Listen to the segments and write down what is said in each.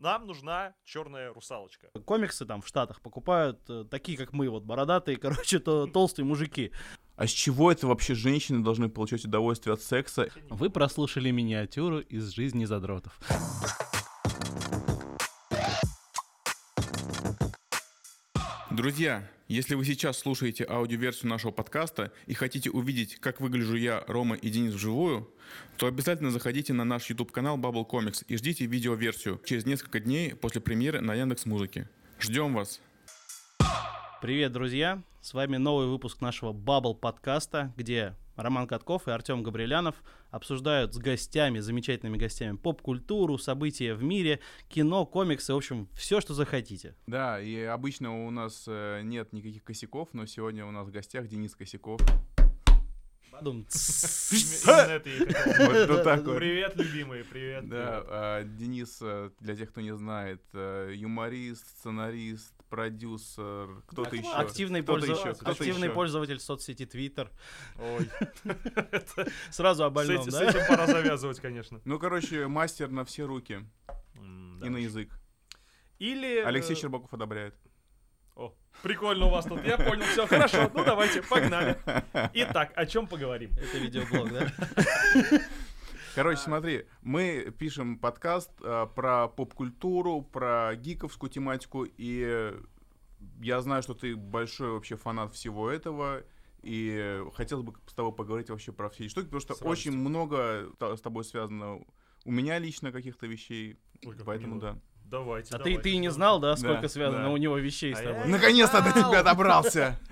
нам нужна черная русалочка. Комиксы там в Штатах покупают э, такие, как мы, вот бородатые, короче, то толстые мужики. А с чего это вообще женщины должны получать удовольствие от секса? Вы прослушали миниатюру из жизни задротов. Друзья, если вы сейчас слушаете аудиоверсию нашего подкаста и хотите увидеть, как выгляжу я, Рома и Денис вживую, то обязательно заходите на наш YouTube-канал Bubble Comics и ждите видеоверсию через несколько дней после премьеры на Яндекс Музыке. Ждем вас! Привет, друзья! С вами новый выпуск нашего Bubble подкаста, где Роман Катков и Артем Габрилянов обсуждают с гостями, замечательными гостями, поп-культуру, события в мире, кино, комиксы, в общем, все, что захотите. Да, и обычно у нас э, нет никаких косяков, но сегодня у нас в гостях Денис Косяков. Бадум. Привет, любимые, привет. Да, а, Денис, э, для тех, кто не знает, э, юморист, сценарист, продюсер, кто-то Да, еще. Активный, Кто-то пользо- еще, кто-то активный еще. пользователь соцсети Twitter. Ой, Сразу о больном, этим, с да? этим пора завязывать, конечно. Ну, короче, мастер на все руки и да. на язык. Или... Алексей э, Щербаков одобряет. О, прикольно у вас тут, я понял, все, хорошо, ну давайте, погнали. Итак, о чем поговорим? Это видеоблог, да? Короче, смотри, мы пишем подкаст э, про поп-культуру, про гиковскую тематику, и я знаю, что ты большой вообще фанат всего этого, и хотелось бы с тобой поговорить вообще про все эти штуки, потому что С очень много с тобой связано у меня лично каких-то вещей, Ой, как поэтому мило. да. Давайте, А ты, давайте. ты и не знал, да, сколько Да, связано да. у него вещей с А тобой? Наконец-то до тебя добрался!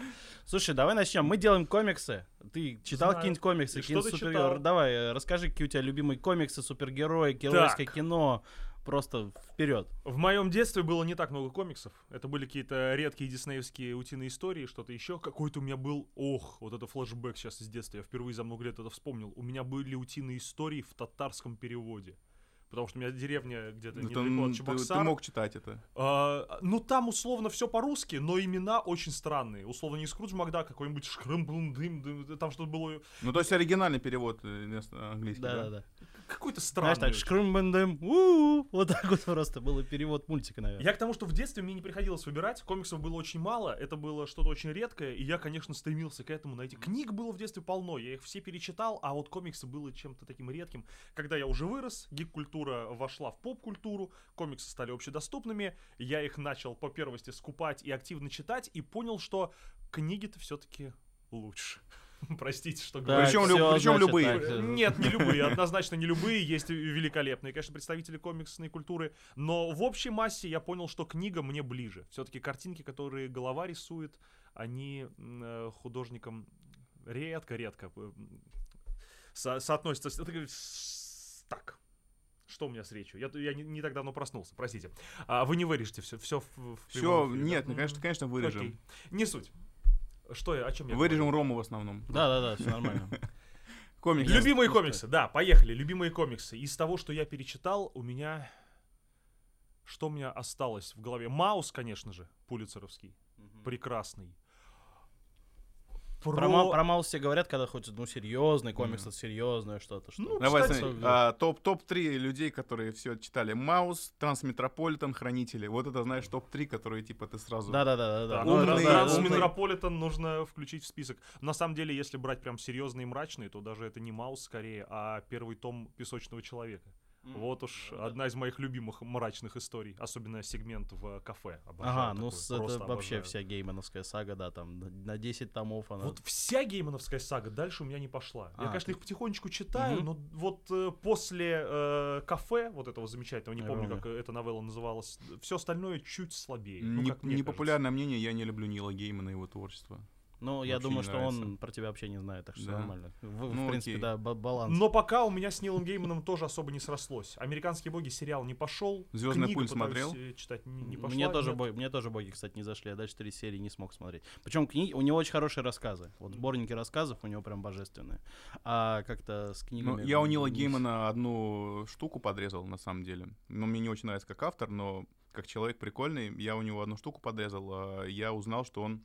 Слушай, давай начнем. Мы делаем комиксы. Ты читал Знаю. какие-нибудь комиксы? Что ты супергерои? читал? Давай, расскажи, какие у тебя любимые комиксы, супергерои, геройское Так. кино. Просто вперед. В моем детстве было не так много комиксов. Это были какие-то редкие диснеевские утиные истории, что-то еще. Какой-то у меня был... Ох, вот это флешбэк сейчас из детства. Я впервые за много лет это вспомнил. У меня были утиные истории в татарском переводе. Потому что у меня деревня где-то Ну, недалеко там от ты, Чебоксар. ты мог читать это. А, ну, там условно все по-русски, но имена очень странные. Условно не Скрудж Макда, какой-нибудь шхрым дым там что-то было Ну, то есть оригинальный перевод э, вместо английский, да? Да-да-да. какой-то Знаешь, странный. так, очень. шкрумбендем, у вот так вот просто был перевод мультика, наверное. Я к тому, что в детстве мне не приходилось выбирать, комиксов было очень мало, это было что-то очень редкое, и я, конечно, стремился к этому найти. Книг было в детстве полно, я их все перечитал, а вот комиксы было чем-то таким редким. Когда я уже вырос, гик-культура вошла в поп-культуру, комиксы стали общедоступными, я их начал по первости скупать и активно читать, и понял, что книги-то все-таки лучше. Простите, что говорю. Так, Причем люб- причем любые. так, Нет, не любые, однозначно не любые, есть великолепные, конечно, представители комиксной культуры, но в общей массе я понял, что книга мне ближе. Все-таки картинки, которые голова рисует, они э, художникам редко-редко э, со- соотносятся Так, что у меня с речью? Я, я не, не так давно проснулся, простите. А вы не вырежете все, все в, в Все, эфире, да? нет, ну, конечно, конечно, вырежем. Окей. Не суть. Что я, о чем я Вырежем говорю? Рому в основном. Да-да-да, все нормально. Комикс. Любимые комиксы, да, поехали. Любимые комиксы. Из того, что я перечитал, у меня... Что у меня осталось в голове? Маус, конечно же, пулицеровский. Прекрасный. Про, Ма- про Маус все говорят, когда хочется, ну, серьезный комикс, это серьезное что-то. Что Ну, Давай, Кстати, смотри, а, топ, топ-3 людей, которые все читали. Маус, Трансметрополитен, Хранители. Вот это, знаешь, топ-3, которые, типа, ты сразу... Да-да-да. Да. Трансметрополитен нужно включить в список. На самом деле, если брать прям серьезные и мрачные, то даже это не Маус скорее, а первый том Песочного человека. Вот уж одна из моих любимых мрачных историй, особенно сегмент в кафе. Обожаю Ага, ну такой, с- это просто вообще обожаю. вся геймановская сага, да, там на- на 10 томов она. Вот вся геймановская сага дальше у меня не пошла. Я, А, конечно, ты- их потихонечку читаю, Мгм. но вот э, после э, кафе, вот этого замечательного, не Я помню, помню. как эта новелла называлась, все остальное чуть слабее. ну, Не- мне Непопулярное мнение, я не люблю Нила Геймана и его творчество. Ну, я думаю, что нравится. он про тебя вообще не знает, так что Да. нормально. В, в Ну, принципе, окей. да, ба- баланс. Но пока у меня с Нилом Гейманом тоже особо не срослось. «Американские боги» сериал не пошел. «Звездный пульс» смотрел? э, читать не, не пошла. мне, тоже боги, мне тоже боги, кстати, не зашли. Я дальше три серии не смог смотреть. Причем книги, у него очень хорошие рассказы. Вот сборники рассказов у него прям божественные. А как-то с Ну, книгами... я у Нила не- Геймана одну штуку подрезал, на самом деле. Но мне не очень нравится как автор, но как человек прикольный, я у него одну штуку подрезал. а Я узнал, что он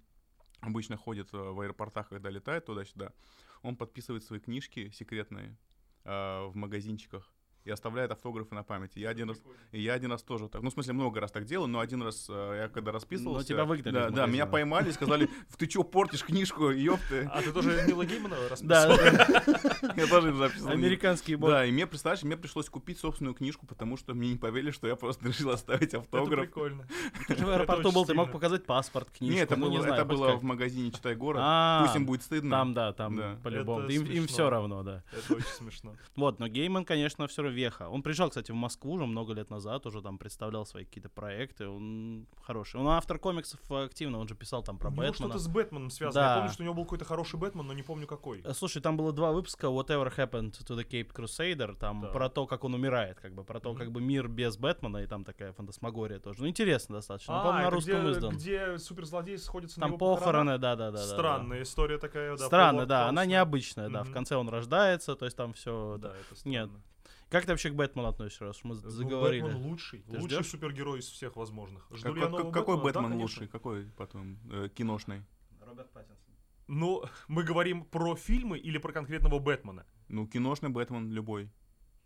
обычно ходит э, в аэропортах, когда летает туда-сюда. Он подписывает свои книжки секретные а, в магазинчиках. И оставляет автографы на память. И Я один раз, и я один раз тоже так, ну, в смысле, много раз так делал, но один раз э, я когда расписывался... тебя выгнали Да, да, меня поймали, сказали, ты чё, портишь книжку, ёпты. А ты тоже Нила Геймана расписывал? Да, Я тоже записывал. американские боги. Да, и мне, представляешь, мне пришлось купить собственную книжку, потому что мне не поверили, что я просто решил оставить Это автограф. прикольно. Ты же в Это аэропорту был, ты мог показать паспорт, книжку. Нет, это ну, было, это в магазине «Читай город». А, Пусть им будет стыдно. Там, да, там по-любому. Это Им, им все равно, да. Это очень смешно. Вот, но Гейман, конечно, все равно веха. Он приезжал, кстати, в Москву уже много лет назад, уже там представлял свои какие-то проекты. Он хороший. Он автор комиксов активно, он же писал там про У Бэтмена. что-то с Бэтменом связано. Да. Я помню, что у него был какой-то хороший Бэтмен, но не помню какой. Э, Слушай, там было два выпуска Whatever Happened to the Cape Crusader, там Да. про то, как он умирает, как бы, про то, как бы мир без Бэтмена, и там такая фантасмагория тоже. Ну, интересно достаточно. А, Помню, на русском где, издан. где суперзлодей сходится на Там его похороны, да-да-да. Странная история такая, да. Странно, Полуарт да, она необычная, да. В конце он рождается, то есть там все. Да, это Нет, странно. Как ты вообще к Бэтмену относишься, раз мы Ну, заговорили? Бэтмен лучший. Ты лучший ждёшь? супергерой из всех возможных. Жду Как- ли я как- нового какой Бэтмена? Да, Бэтмен конечно. лучший? Какой потом? э, киношный? Роберт Паттинсон. Ну, мы говорим про фильмы или про конкретного Бэтмена? Ну, киношный Бэтмен любой.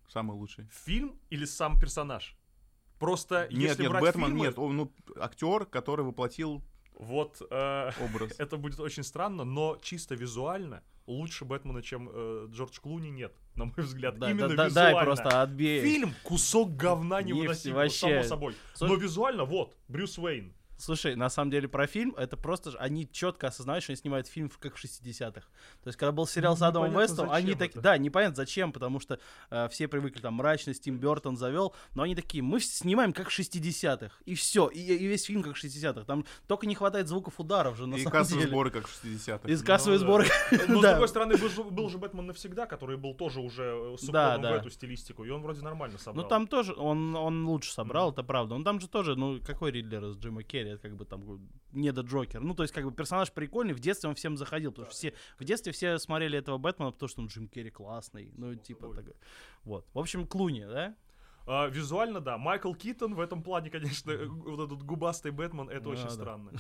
Самый лучший. Фильм или сам персонаж? Просто Нет, если нет, брать Бэтмен фильмы, нет. Он, ну, актер, который воплотил вот э, образ. это будет очень странно, но чисто визуально лучше Бэтмена, чем э, Джордж Клуни, нет, на мой взгляд. Да, Именно да, да, визуально. дай просто отбей. Фильм кусок говна Не, невыносимого, вообще. само собой. Но визуально, вот, Брюс Уэйн. Слушай, на самом деле про фильм, это просто ж- они четко осознают, что они снимают фильм в- как в 60-х. То есть, когда был сериал с Адамом Вестом, они такие, да, непонятно зачем, потому что э, все привыкли, там, мрачность, Тим Бертон завел, но они такие, мы снимаем как в 60-х, и все, и, и весь фильм как в 60-х. Там только не хватает звуков ударов же, на И самом кассовые деле. сборы, как в 60-х. Из кассовой да. сборы. Но, с Да. другой стороны, был же, был же Бэтмен навсегда, который был тоже уже э, с Да, в эту стилистику, и он вроде нормально собрал. Ну там тоже, он, он лучше собрал, это правда. Он там же тоже, ну какой Ридлер из Джима Керри, это как бы там не до Джокер. Ну то есть как бы персонаж прикольный, в детстве он всем заходил, потому что все, в детстве все смотрели этого Бэтмена, потому что он Джим Керри классный, ну типа собой. так. Вот. В общем, Клуни, да? А, визуально, да. Майкл Китон в этом плане, конечно, э, вот этот губастый Бэтмен, это Ну, очень да. странно.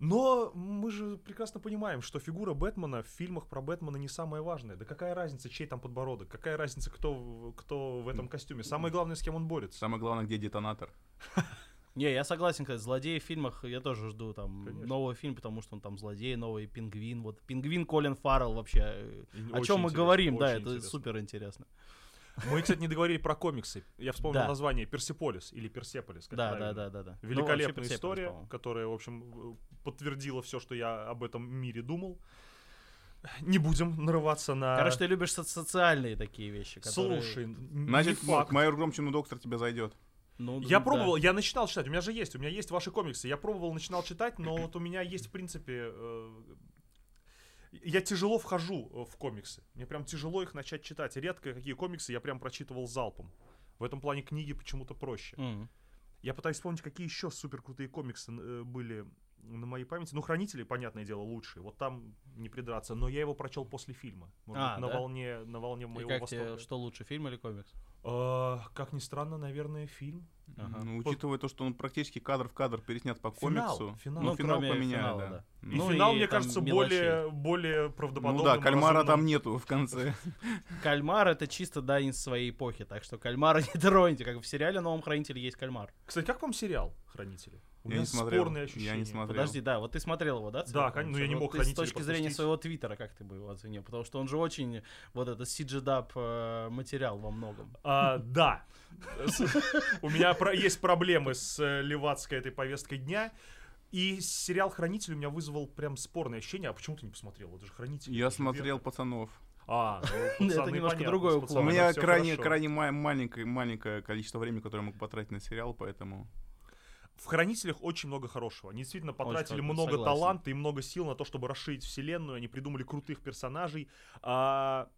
Но мы же прекрасно понимаем, что фигура Бэтмена в фильмах про Бэтмена не самое важное. Да какая разница, чей там подбородок? Какая разница, кто, кто в этом костюме? Самое главное, с кем он борется. Самое главное, где детонатор. Не, я согласен, кстати, злодеи в фильмах я тоже жду там Конечно. новый фильм, потому что он там злодей, новый пингвин. Вот пингвин Колин Фаррелл вообще. э, И О чем мы интересно, говорим, да, очень это интересно. супер интересно. Мы, кстати, не договорили про комиксы. Я вспомнил Да. название Персиполис или Персеполис. как Да, да, правильно. да, да, да. Ну, Великолепная вообще Персеполис, история, по-моему. которая, в общем, э, подтвердила все, что я об этом мире думал. Не будем нарываться на... Короче, ты любишь со- социальные такие вещи, которые... Слушай, Значит, факт. майор громче, но доктор тебе зайдет. Ну, Я да. пробовал, я начинал читать, у меня же есть, у меня есть ваши комиксы. Я пробовал, начинал читать, но вот у меня есть, в принципе... э, Я тяжело вхожу э, в комиксы. Мне прям тяжело их начать читать. Редко какие комиксы я прям прочитывал залпом. В этом плане книги почему-то проще. Мгм. Я пытаюсь вспомнить, какие еще супер крутые комиксы э, были на моей памяти. Ну, хранители, понятное дело, лучшие. Вот там не придраться. Но я его прочел после фильма. Может А, быть, на да? волне, на волне И моего как тебе, восторга. что лучше, фильм или комикс? А, как ни странно, наверное, фильм. Ага. Ну, учитывая то, что он практически кадр в кадр переснят по Финал, комиксу. финал. Ну, Ну, финал поменяли, финала, да. да. И Ну, финал, и мне кажется, мелочей. более, более Ну правдоподобным. да, кальмара разумным. там нету в конце. Кальмар это чисто дань своей эпохи, так что кальмара не троните, как в сериале «Новом хранителе» есть кальмар. Кстати, как вам сериал «Хранители»? У Я меня не смотрел, спорные я ощущения. не смотрел. Подожди, да, вот ты смотрел его, да? Да, целиком? конечно, ну я не Вот мог ты С точки зрения пропустить. своего твиттера, как ты бы его оценил? Потому что он же очень, вот это CG-даб э, материал во многом. А, да. У меня есть проблемы с э, левацкой этой повесткой дня. И сериал «Хранитель» у меня вызвал прям спорное ощущение. А почему ты не посмотрел? Это же «Хранитель». Я смотрел. «Пацанов». А, ну, Это немножко понятно, другой уклон. У меня крайне, крайне ма- маленькое, маленькое количество времени, которое я мог потратить на сериал, поэтому... В «Хранителях» очень много хорошего. Они действительно потратили много, много согласен. таланта и много сил на то, чтобы расширить вселенную. Они придумали крутых персонажей. А,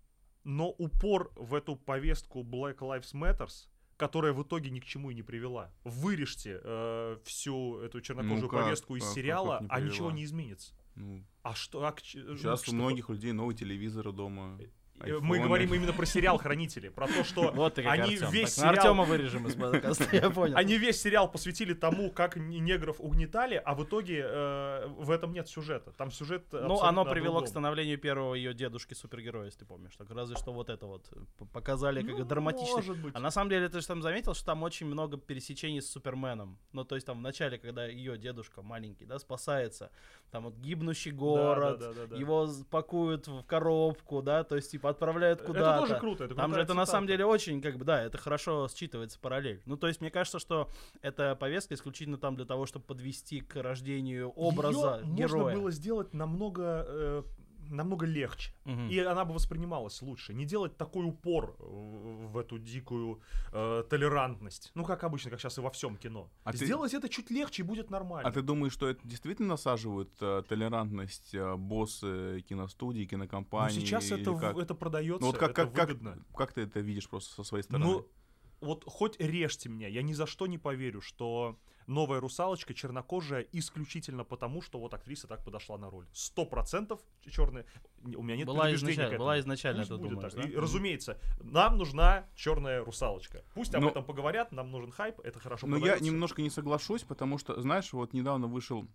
но упор в эту повестку Black Lives Matters которая в итоге ни к чему и не привела. Вырежьте э, всю эту чернокожую Ну как? повестку из Как- как сериала, не а ничего не изменится. Ну, А что? а к ч- ну, сейчас что- у многих людей новые телевизоры дома. Э, Мы Айфоны. говорим именно про сериал «Хранители», про то, что Вот они Артём. весь Так, на сериал... Артема вырежем из подкаста, я понял. Они весь сериал посвятили тому, как негров угнетали, а в итоге э, в этом нет сюжета. Там сюжет Ну, оно привело к другом. становлению первого ее дедушки супергероя, если ты помнишь. Так разве что вот это вот показали как Ну, драматично. может быть. А на самом деле, ты же там заметил, что там очень много пересечений с Суперменом. Ну, то есть там в начале, когда ее дедушка маленький, да, спасается, там вот гибнущий город, да, да, да, да. его пакуют в коробку, да, то есть типа отправляют Это куда-то. тоже круто. Это Там же это на самом цитата. деле очень, как бы, да, это хорошо считывается параллель. Ну, то есть, мне кажется, что эта повестка исключительно там для того, чтобы подвести к рождению образа Её героя. можно было сделать намного, э, намного легче. Мгм. И она бы воспринималась лучше. Не делать такой упор в, в эту дикую э, толерантность. Ну, как обычно, как сейчас и во всем кино. А ты- Сделать это чуть легче и будет нормально. А ты думаешь, что это действительно насаживают э, толерантность э, боссы киностудий, ну, кинокомпаний? сейчас или это, как? это продается, Ну вот как, это как, как, выгодно. как ты это видишь просто со своей стороны? Ну, вот хоть режьте меня, я ни за что не поверю, что новая русалочка чернокожая исключительно потому, что вот актриса так подошла на роль. Сто процентов черная. У меня нет Была предубеждения изначально- была изначально, Пусть ты будет думаешь, так. да? И, разумеется, нам нужна черная русалочка. Пусть об Но- этом поговорят, нам нужен хайп, это хорошо Но я продается. немножко не соглашусь, потому что, знаешь, вот недавно вышел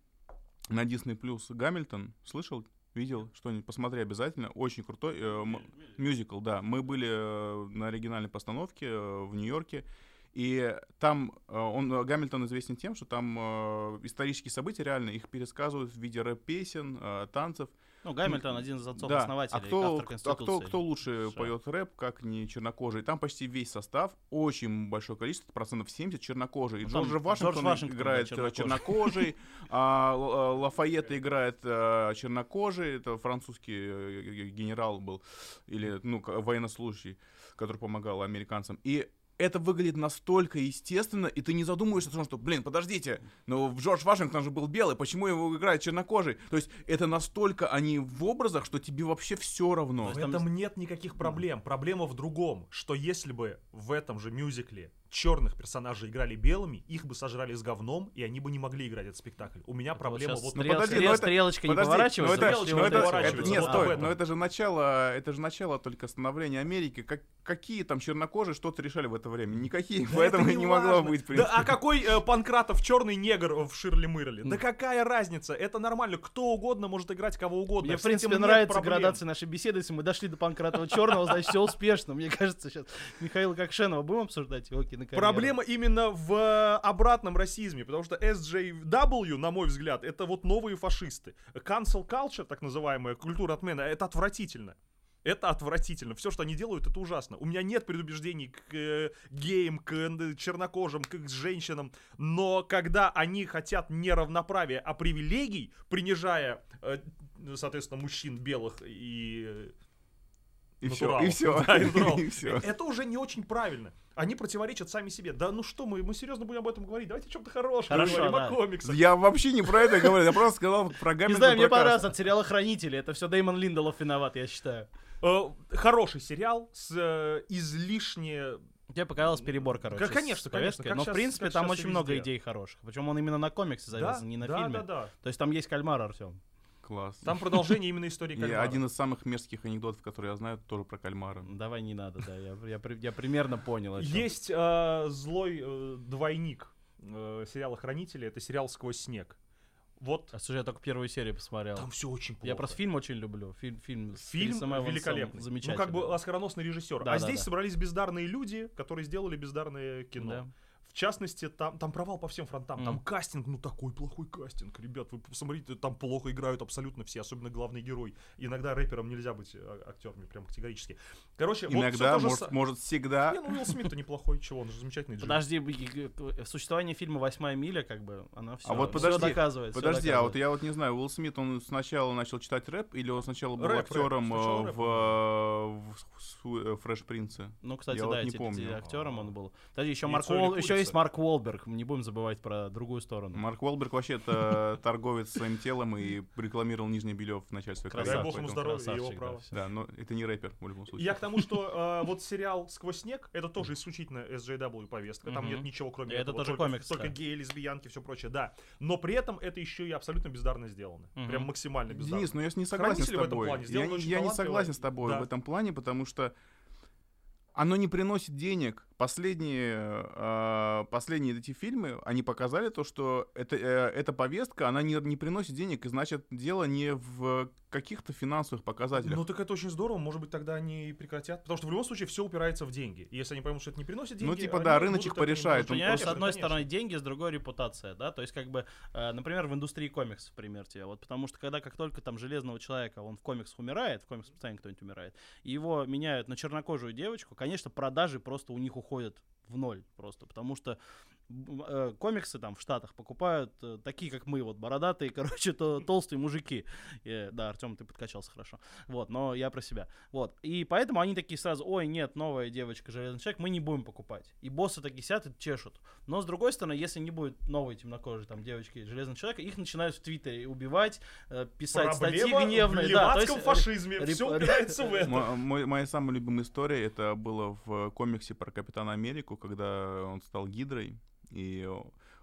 на Disney Plus Гамильтон. Слышал? Видел? Что-нибудь? Посмотри обязательно. Очень крутой. э, м- мюзикл, да. Мы были э, на оригинальной постановке э, в Нью-Йорке. И там э, он, э, Гамильтон известен тем, что там э, исторические события реально их пересказывают в виде рэп-песен, танцев. Ну, Гамильтон один из отцов Да. а кто, автор а Конституции. кто, кто лучше США. поет рэп, как не чернокожий? Там почти весь состав, очень большое количество, процентов 70 чернокожий. И Ну, там Джорджа Вашингтон, Джордж Вашингтон, играет чернокожий. чернокожий, а Л- Лафайетта играет э, чернокожий, это французский генерал был, или ну, военнослужащий, который помогал американцам. И это выглядит настолько естественно, и ты не задумываешься о том, что, блин, подождите, но Джордж Вашингтон же был белый, почему его играет чернокожий? То есть это настолько они в образах, что тебе вообще все равно. В этом нет никаких проблем. Проблема в другом, что если бы в этом же мюзикле черных персонажей играли белыми, их бы сожрали с говном, и они бы не могли играть этот спектакль. У меня Это проблема вот... стрел- подожди, стрел- это- стрелочка не Подожди, поворачивается. но это, стрелочка но не поворачивается, это- нет, вот стой, но это же начало, это же начало только становления Америки. Как, какие там чернокожие что-то решали в это время? Никакие, Да поэтому не важно. могло быть, в Да, а какой э, Панкратов черный негр в Ширли Мырли? Да какая разница? Это нормально. Кто угодно может играть кого угодно. Мне, в принципе, нравится проблем. градация нашей беседы. Если мы дошли до Панкратова Черного, значит, все успешно. Мне кажется, сейчас Михаила Кокшенова будем обсуждать его кинокарьеру? Проблема именно в э, обратном расизме, потому что SJW, на мой взгляд, это вот новые фашисты. Cancel culture, так называемая культура отмена, это отвратительно. Это отвратительно. Все, что они делают, это ужасно. У меня нет предубеждений к э, геям, к э, чернокожим, к женщинам. Но когда они хотят не равноправия, а привилегий, принижая, э, соответственно, мужчин белых и э, И все, и все, Да, и все. Это уже не очень правильно. Они противоречат сами себе. Да ну что мы, мы серьезно будем об этом говорить. Давайте о чем-то хорошем Хорошо, говорим, да. о комиксах. Я вообще не про это говорю, я просто сказал про Не Гамильтон. знаю, мне понравился от сериала «Хранители». Это все Дэймон Линдолов виноват, я считаю. Э, Хороший сериал с э, излишне... Тебе показалось перебор, короче, Да, конечно, конечно, как Но, в щас- принципе, там очень много везде. идей хороших. Причем он именно на комиксе Да, завязан, не на да, фильме. да, да. То есть там есть кальмар, Артем. Класс. Там продолжение именно истории И кальмара. один из самых мерзких анекдотов, которые я знаю, тоже про кальмара. Давай не надо, да. Я, я я примерно понял. Есть э, злой э, двойник э, сериала «Хранители». Это сериал «Сквозь снег». Вот А, слушай, я только первую серию посмотрел. там все очень плохо. Я просто фильм очень люблю. Фильм, фильм, Фильм великолепный. Замечательный. Ну, как бы оскароносный режиссер. Да, а да, здесь да. собрались бездарные люди, которые сделали бездарное кино. Да. В частности, там, там провал по всем фронтам. Там Мгм. кастинг, ну такой плохой кастинг. Ребят, вы посмотрите, там плохо играют абсолютно все, особенно главный герой. Иногда рэперам нельзя быть а, актерами, прям категорически. Короче, вот Иногда, же может, са- может всегда. Не, ну Уилл Смит-то неплохой, чего, он же замечательный джин. Подожди, г- существование фильма «Восьмая миля», как бы, оно все, А вот подожди, доказывает. всё Подожди, а вот доказывает. я вот не знаю, Уилл Смит, он сначала начал читать рэп, или он сначала был Рэп, рэп. актером Сначала э, рэп в, э, в Су- э, Фреш Принце? Ну, кстати, я да, вот не помню. актером он был. Подожди, еще Марк, еще есть Марк Уолберг, не будем забывать про другую сторону. Марк Уолберг вообще это торговец своим телом и рекламировал нижнее белье в начале своей Дай карьеры. бог ему здоровья, его право. Да, но это не рэпер в любом случае. Я к тому, что э, вот сериал «Сквозь снег» — это тоже исключительно SJW повестка. Там нет ничего, кроме Это этого. тоже только, комикс, Только геи, лесбиянки, все прочее, да. Но при этом это еще и абсолютно бездарно сделано. Прям максимально бездарно. Денис, ну я не согласен с тобой. Я, не- согласен с тобой в этом плане, потому что оно не приносит денег. Последние, э, последние эти фильмы, они показали то, что это, э, эта повестка, она не, не приносит денег, и значит, дело не в каких-то финансовых показателях. Ну так это очень здорово, может быть тогда они и прекратят. Потому что в любом случае все упирается в деньги. И если они поймут, что это не приносит деньги, Ну, типа, они да, рыночек порешает. Ну, Понимаешь, с одной конечно. стороны деньги, с другой репутация, да, то есть как бы, э, например, в индустрии комиксов, пример тебе, вот потому что когда как только там железного человека, он в комиксах умирает, в комиксах постоянно кто-нибудь умирает, и его меняют на чернокожую девочку, конечно, продажи просто у них уходят в ноль просто, потому что комиксы там в Штатах покупают э, такие, как мы, вот бородатые, короче, то, толстые мужики. Э, да, Артем, ты подкачался хорошо. Вот, но я про себя. Вот. И поэтому они такие сразу, ой, нет, новая девочка, железный человек, мы не будем покупать. И боссы такие сидят и чешут. Но с другой стороны, если не будет новой темнокожей там девочки, железного человека, их начинают в Твиттере убивать, э, писать статьи Проблема гневные. в да, то есть, фашизме. реп- Все упирается в это. Мо- мой- моя самая любимая история это было в комиксе про Капитана Америку, когда он стал Гидрой, и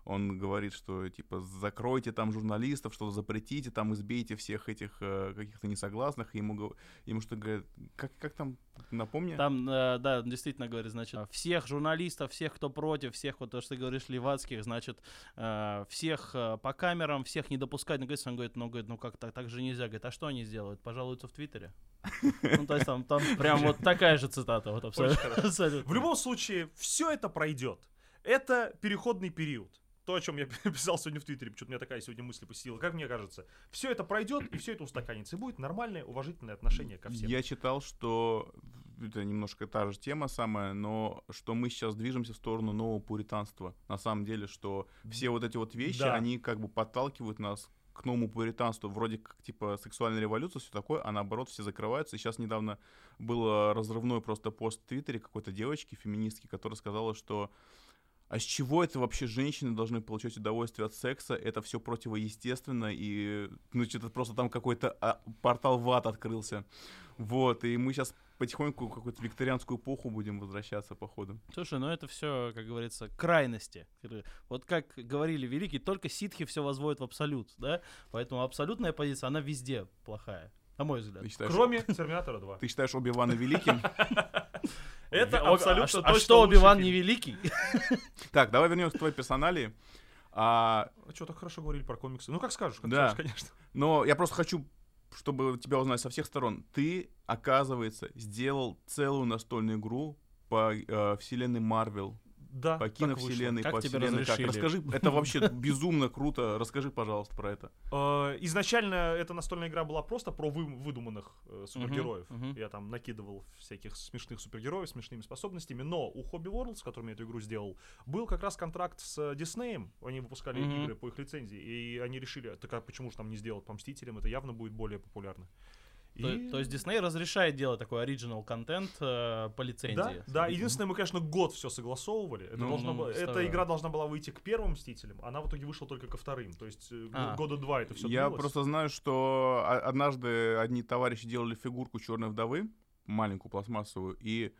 он говорит, что типа закройте там журналистов, что запретите, там избейте всех этих э, каких-то несогласных, и ему, ему что говорят, как, как там, напомни? Там, э, да, действительно говорит, значит, всех журналистов, всех, кто против, всех, вот то, что ты говоришь, левацких, значит, э, всех э, по камерам, всех не допускать. Ну, говорит, он говорит, ну, говорит, ну как так, так же нельзя. Говорит, а что они сделают? Пожалуются в Твиттере? Ну, то есть там, там прям вот такая же цитата, вот абсолютно. абсолютно. В любом случае, все это пройдет. Это переходный период. То, о чем я писал сегодня в Твиттере, почему-то у меня такая сегодня мысль посетила. Как мне кажется, все это пройдет, и все это устаканится. И будет нормальное, уважительное отношение ко всем. Я читал, что это немножко та же тема самая, но что мы сейчас движемся в сторону нового пуританства. На самом деле, что все вот эти вот вещи, Да. они как бы подталкивают нас к новому пуританству. Вроде как, типа, сексуальная революция, все такое, а наоборот все закрываются. И сейчас недавно был разрывной просто пост в Твиттере какой-то девочки, феминистки, которая сказала, что а с чего это вообще женщины должны получать удовольствие от секса? Это все противоестественно, и, ну, что-то просто там какой-то а, портал в ад открылся. Вот, и мы сейчас потихоньку в какую-то викторианскую эпоху будем возвращаться, походу. Слушай, ну это все, как говорится, крайности. Вот как говорили великие, только ситхи все возводят в абсолют, да? Поэтому абсолютная позиция, она везде плохая, на мой взгляд. Ты считаешь, Кроме Терминатора 2. ты считаешь Оби-Вана великим? Это О- абсолютно а, точно а что Оби-Ван фильм. не великий? Так, давай вернемся к твоей персоналии. А, А что, так хорошо говорили про комиксы? Ну, как скажешь, как Да. скажешь, конечно. но я просто хочу, чтобы тебя узнать со всех сторон. Ты, оказывается, сделал целую настольную игру по э, вселенной Марвел. Да, по киновселенной, Как по тебе вселенной. Как? Расскажи, это вообще безумно круто. Расскажи, пожалуйста, про это. Э, Изначально эта настольная игра была просто про вы- выдуманных э, супергероев. Я там накидывал всяких смешных супергероев с смешными способностями. Но у Hobby World, с которым я эту игру сделал, был как раз контракт с э, Диснеем. Они выпускали игры по их лицензии. И они решили, так а почему же там не сделать по Мстителям? Это явно будет более популярно. То, И- то есть Дисней разрешает делать такой оригинал контент э, по лицензии. Да, да, единственное, мы, конечно, год все согласовывали. Это Ну, должно ну, было- эта игра должна была выйти к первым Мстителям, она в итоге вышла только ко вторым. То есть э, А. года два это все Я просто знаю, что однажды одни товарищи делали фигурку Черной вдовы, маленькую пластмассовую, и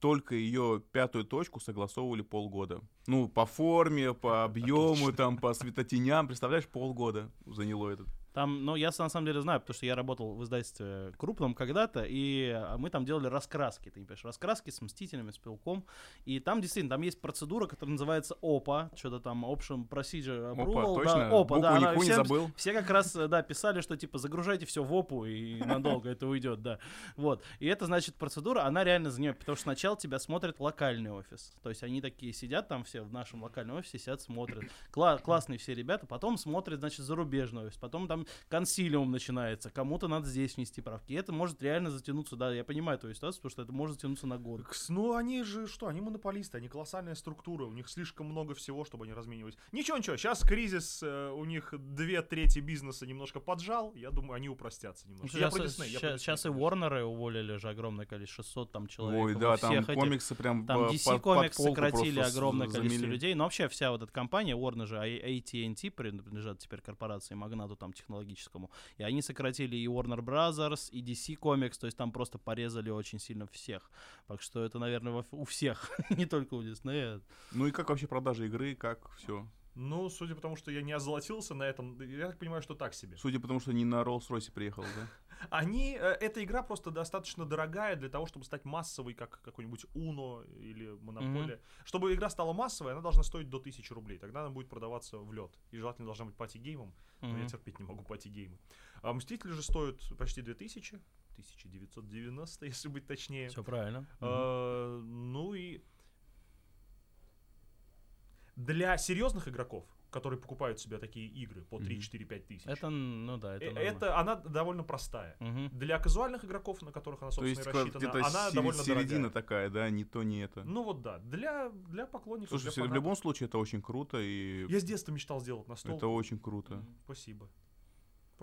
только ее пятую точку согласовывали полгода. Ну, по форме, по объему, там, по светотеням. Представляешь, полгода заняло это. Там, ну, я на самом деле знаю, потому что я работал в издательстве крупном когда-то, и а, мы там делали раскраски, ты не понимаешь, раскраски с Мстителями, с Пилком, и там действительно, там есть процедура, которая называется ОПА, что-то там, Option Procedure Опа, Approval, точно? да, ОПА, Букву да, она нику не всем- забыл. Все как раз, э, да, писали, что типа загружайте все в ОПУ и надолго это уйдет, да. Вот. И это значит процедура, она реально занимает, потому что сначала тебя смотрит локальный офис. То есть они такие сидят там все в нашем локальном офисе, сидят, смотрят. Кла- классные все ребята, потом смотрят, значит, зарубежный офис, потом там консилиум начинается, кому-то надо здесь внести правки. И это может реально затянуться, да, я понимаю твою ситуацию, потому что это может затянуться на год. Ну, они же что, они монополисты, они колоссальная структура, у них слишком много всего, чтобы они разменивать. Ничего, ничего, сейчас кризис, э, у них две трети бизнеса немножко поджал, я думаю, они упростятся немножко. Я Сейчас, про Дисней, я про сейчас и конечно. Уорнеры уволили же огромное количество, 600 там человек. Ой, да, там всех этих- комиксы прям Там по- DC под- под Comics полку сократили огромное количество замели. людей. Но вообще вся вот эта компания, Warner же, а AT&T принадлежат теперь корпорации, магнату там технологическому. И они сократили и Warner Brothers, и DC Comics, то есть там просто порезали очень сильно всех. Так что это, наверное, во- у всех, не только у Disney. Ну и как вообще продажи игры, как все? Ну, судя по тому, что я не озолотился на этом, я так понимаю, что так себе. Судя по тому, что не на Роллс-Ройсе приехал, да? Они, э, эта игра просто достаточно дорогая для того, чтобы стать массовой, как какой-нибудь Uno или Монополия. Чтобы игра стала массовой, она должна стоить до 1000 рублей. Тогда она будет продаваться влёт. И желательно должна быть party game ом. Но я Мгм. терпеть не могу пати-геймы. А Мстители же стоят почти 2000. 1990, если быть точнее. Все правильно. А, ну и для серьезных игроков, которые покупают себе такие игры по 3, Мгм. 4, 5 тысяч, Это, ну да, это э, нормально. это она довольно простая. Мгм. Для казуальных игроков, на которых она, То собственно, есть и как рассчитана, она се- довольно середина дорогая. такая, да, не то, не это. Ну вот да, для, для поклонников, Слушай, для в любом случае это очень круто, и Я с детства мечтал сделать настол. это очень круто. Спасибо.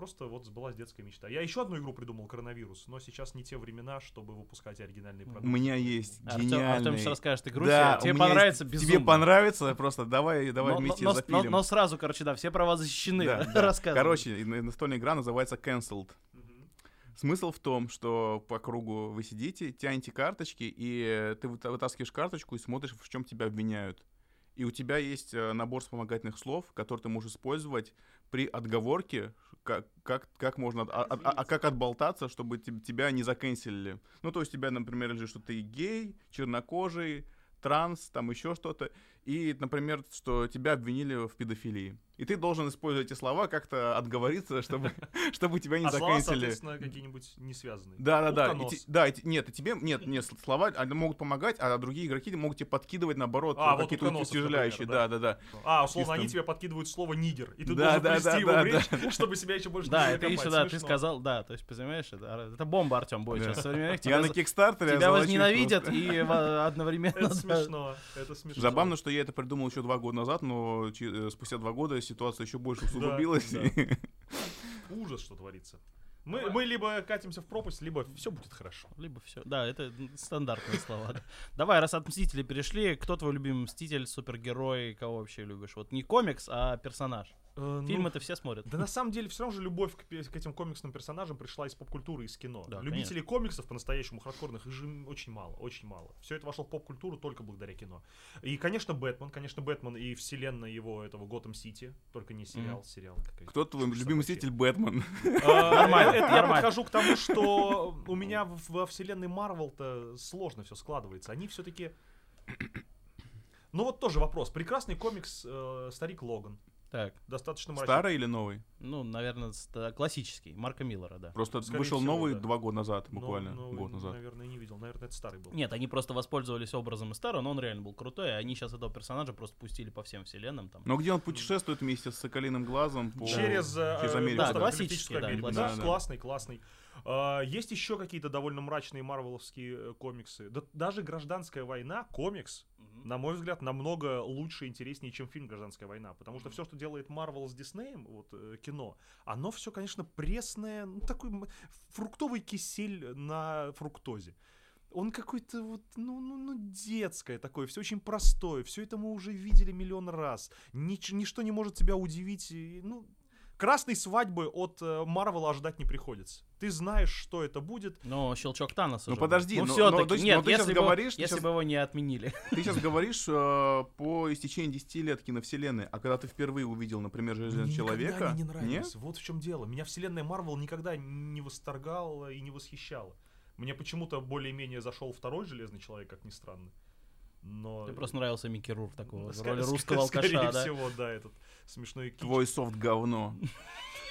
Просто вот сбылась детская мечта. Я еще одну игру придумал, коронавирус, но сейчас не те времена, чтобы выпускать оригинальные У продукты. меня есть Артем, гениальный... Артем сейчас расскажет игру, Да, тебе у понравится есть- безумно. Тебе понравится, просто давай, давай но, вместе но- но- запилим. но сразу, короче, да, все права защищены. Да, да. Рассказывай. Короче, настольная игра называется Cancelled. Смысл в том, что по кругу вы сидите, тянете карточки, и ты выта- вытаскиваешь карточку и смотришь, в чем тебя обвиняют. И у тебя есть э, набор вспомогательных слов, которые ты можешь использовать при отговорке, как, как, как можно, от- а, а- а как отболтаться, чтобы теб- тебя не заканчивали. Ну, то есть тебя, например, лежит, что ты гей, чернокожий, транс, там еще что-то. И, например, что тебя обвинили в педофилии. И ты должен использовать эти слова, как-то отговориться, чтобы, чтобы тебя не А слова, заканчивали. соответственно, какие-нибудь не связанные. Да, да, да. И да, и нет, и тебе, нет, нет, слова, они могут помогать, а другие игроки могут тебе подкидывать, наоборот, А, вот какие-то утконосов, утяжеляющие. Да, да, да. А, условно, они тебе подкидывают слово нигер, и ты Да, должен да, плести да, его да, в речь, чтобы себя еще больше Да, не это еще, да, ты сказал, да, то есть, понимаешь, это, это бомба, Артем, будет Да. сейчас. современных. Я на Кикстартере тебя возненавидят и одновременно... Это да. смешно, это смешно. Забавно, что я это придумал еще два года назад, но э, спустя два года ситуация еще больше усугубилась. да. и- Ужас, что творится. Мы, мы либо катимся в пропасть, либо все будет хорошо. Либо все. Да, это стандартные слова. да. Давай, раз от Мстителей перешли, кто твой любимый Мститель, супергерой, кого вообще любишь? Вот не комикс, а персонаж. Э, ну, Фильмы-то все смотрят. Да на самом деле все равно же любовь к, к этим комиксным персонажам пришла из поп-культуры, из кино. Да, Любителей комиксов по-настоящему хардкорных их же очень мало, очень мало. Все это вошло в поп-культуру только благодаря кино. И, конечно, Бэтмен, конечно, Бэтмен и вселенная его этого Готэм Сити, только не сериал, Мгм. сериал. Кто твой любимый мститель Бэтмен? А, Нормально, это Я подхожу к тому, что у меня в- во вселенной Марвел-то сложно все складывается. Они все-таки... Ну вот тоже вопрос. Прекрасный комикс э, «Старик Логан». Так, Достаточно мрачный. Старый или новый? ну, наверное, ста- классический, Марка Миллера, да. Просто Скорее вышел всего, новый да. два года назад, Но- буквально но, год назад. Наверное, не видел. Наверное, это старый был. Нет, они просто воспользовались образом из старого, но он реально был крутой, и они сейчас этого персонажа просто пустили по всем вселенным. Там. Но где он путешествует вместе с Соколиным глазом по... Через, э, через э, Америку. Да, классический, да, классический. Да. классный, классный. А, есть еще какие-то довольно мрачные марвеловские э, комиксы. Да, даже «Гражданская война» комикс, на мой взгляд, намного лучше и интереснее, чем фильм «Гражданская война». Потому что все, что делает Марвел с Диснеем, вот э, кино, оно все, конечно, пресное, ну, такой фруктовый кисель на фруктозе. Он какой-то вот, ну, ну, ну, детское такое, все очень простое, все это мы уже видели миллион раз. Нич- ничто не может тебя удивить. и, ну, красной свадьбы от э, Марвела ожидать не приходится. Ты знаешь, что это будет. Но щелчок Таноса Ну, подожди, был. но- ну, но все-таки, ты- нет, но ты если, бы, говоришь, ты если щас- бы его не отменили. Ты сейчас говоришь э, по истечении 10 лет киновселенной, а когда ты впервые увидел, например, Железного Мне Человека... они не Нет? нравились. Вот в чем дело. Меня вселенная Марвел никогда не восторгала и не восхищала. Мне почему-то более-менее зашел второй Железный Человек, как ни странно. Но... Тебе просто нравился Микки Рур такого, в Ска- роли русского Скорее алкаша, да? всего, да, этот смешной кич. Твой софт говно.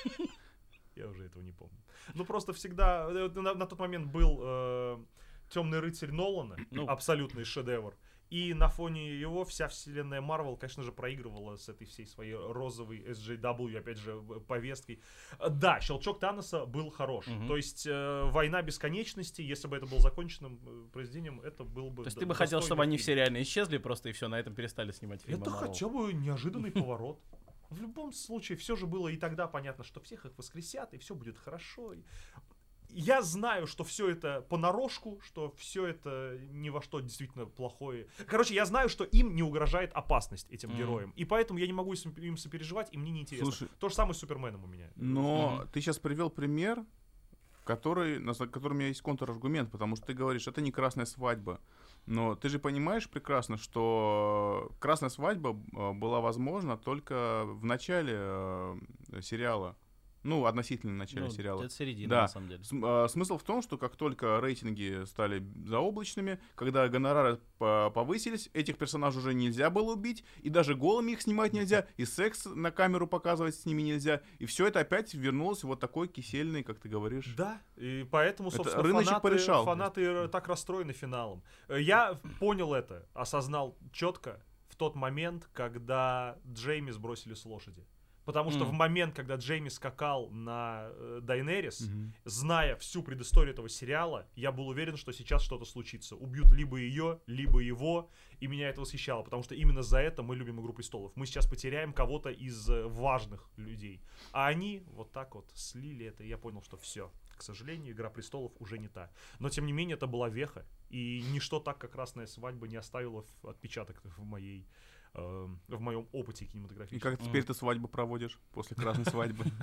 Я уже этого не помню. Ну, просто всегда... э, На, на тот момент был Темный рыцарь Нолана, Ну. абсолютный шедевр. И на фоне его вся вселенная Марвел, конечно же, проигрывала с этой всей своей розовой SJW, опять же, в- повесткой. Э, Да, щелчок Таноса был хорош. Мгм. То есть э, война бесконечности, если бы это был законченным э, произведением, это был бы. То есть ты бы хотел, чтобы они фильм. все реально исчезли просто и все, на этом перестали снимать фильмы Это Marvel. хотя бы неожиданный поворот. В любом случае, все же было и тогда понятно, что всех их воскресят, и все будет хорошо. И Я знаю, что все это понарошку, что все это ни во что действительно плохое. Короче, я знаю, что им не угрожает опасность этим Мгм. героям. И поэтому я не могу им сопереживать, и мне неинтересно. Слушай, То же самое с Суперменом у меня. Но Мгм. ты сейчас привел пример, который, на за которым у меня есть контраргумент, потому что ты говоришь, это не красная свадьба. Но ты же понимаешь прекрасно, что красная свадьба э, была возможна только в начале э, сериала. Ну, относительно начала Ну, сериала. Это середина, Да. на самом деле. См- а, Смысл в том, что как только рейтинги стали заоблачными, когда гонорары по- повысились, этих персонажей уже нельзя было убить, и даже голыми их снимать нельзя, и секс на камеру показывать с ними нельзя, и все это опять вернулось вот такой кисельный, как ты говоришь. Да, и поэтому, Это собственно, рыночек фанаты, порешал. фанаты так расстроены финалом. Э, Я понял это, осознал четко в тот момент, когда Джейми сбросили с лошади. Потому что М. в момент, когда Джейми скакал на э, Дайнерис, Мгм. зная всю предысторию этого сериала, я был уверен, что сейчас что-то случится. Убьют либо ее, либо его, и меня это восхищало, потому что именно за это мы любим «Игру престолов». Мы сейчас потеряем кого-то из э, важных людей. А они вот так вот слили это, и я понял, что все. К сожалению, «Игра престолов» уже не та. Но, тем не менее, это была веха, и ничто так, как «Красная свадьба» не оставило отпечаток в моей э, в моем опыте И кинематографическом. как теперь ты свадьбу проводишь после красной свадьбы?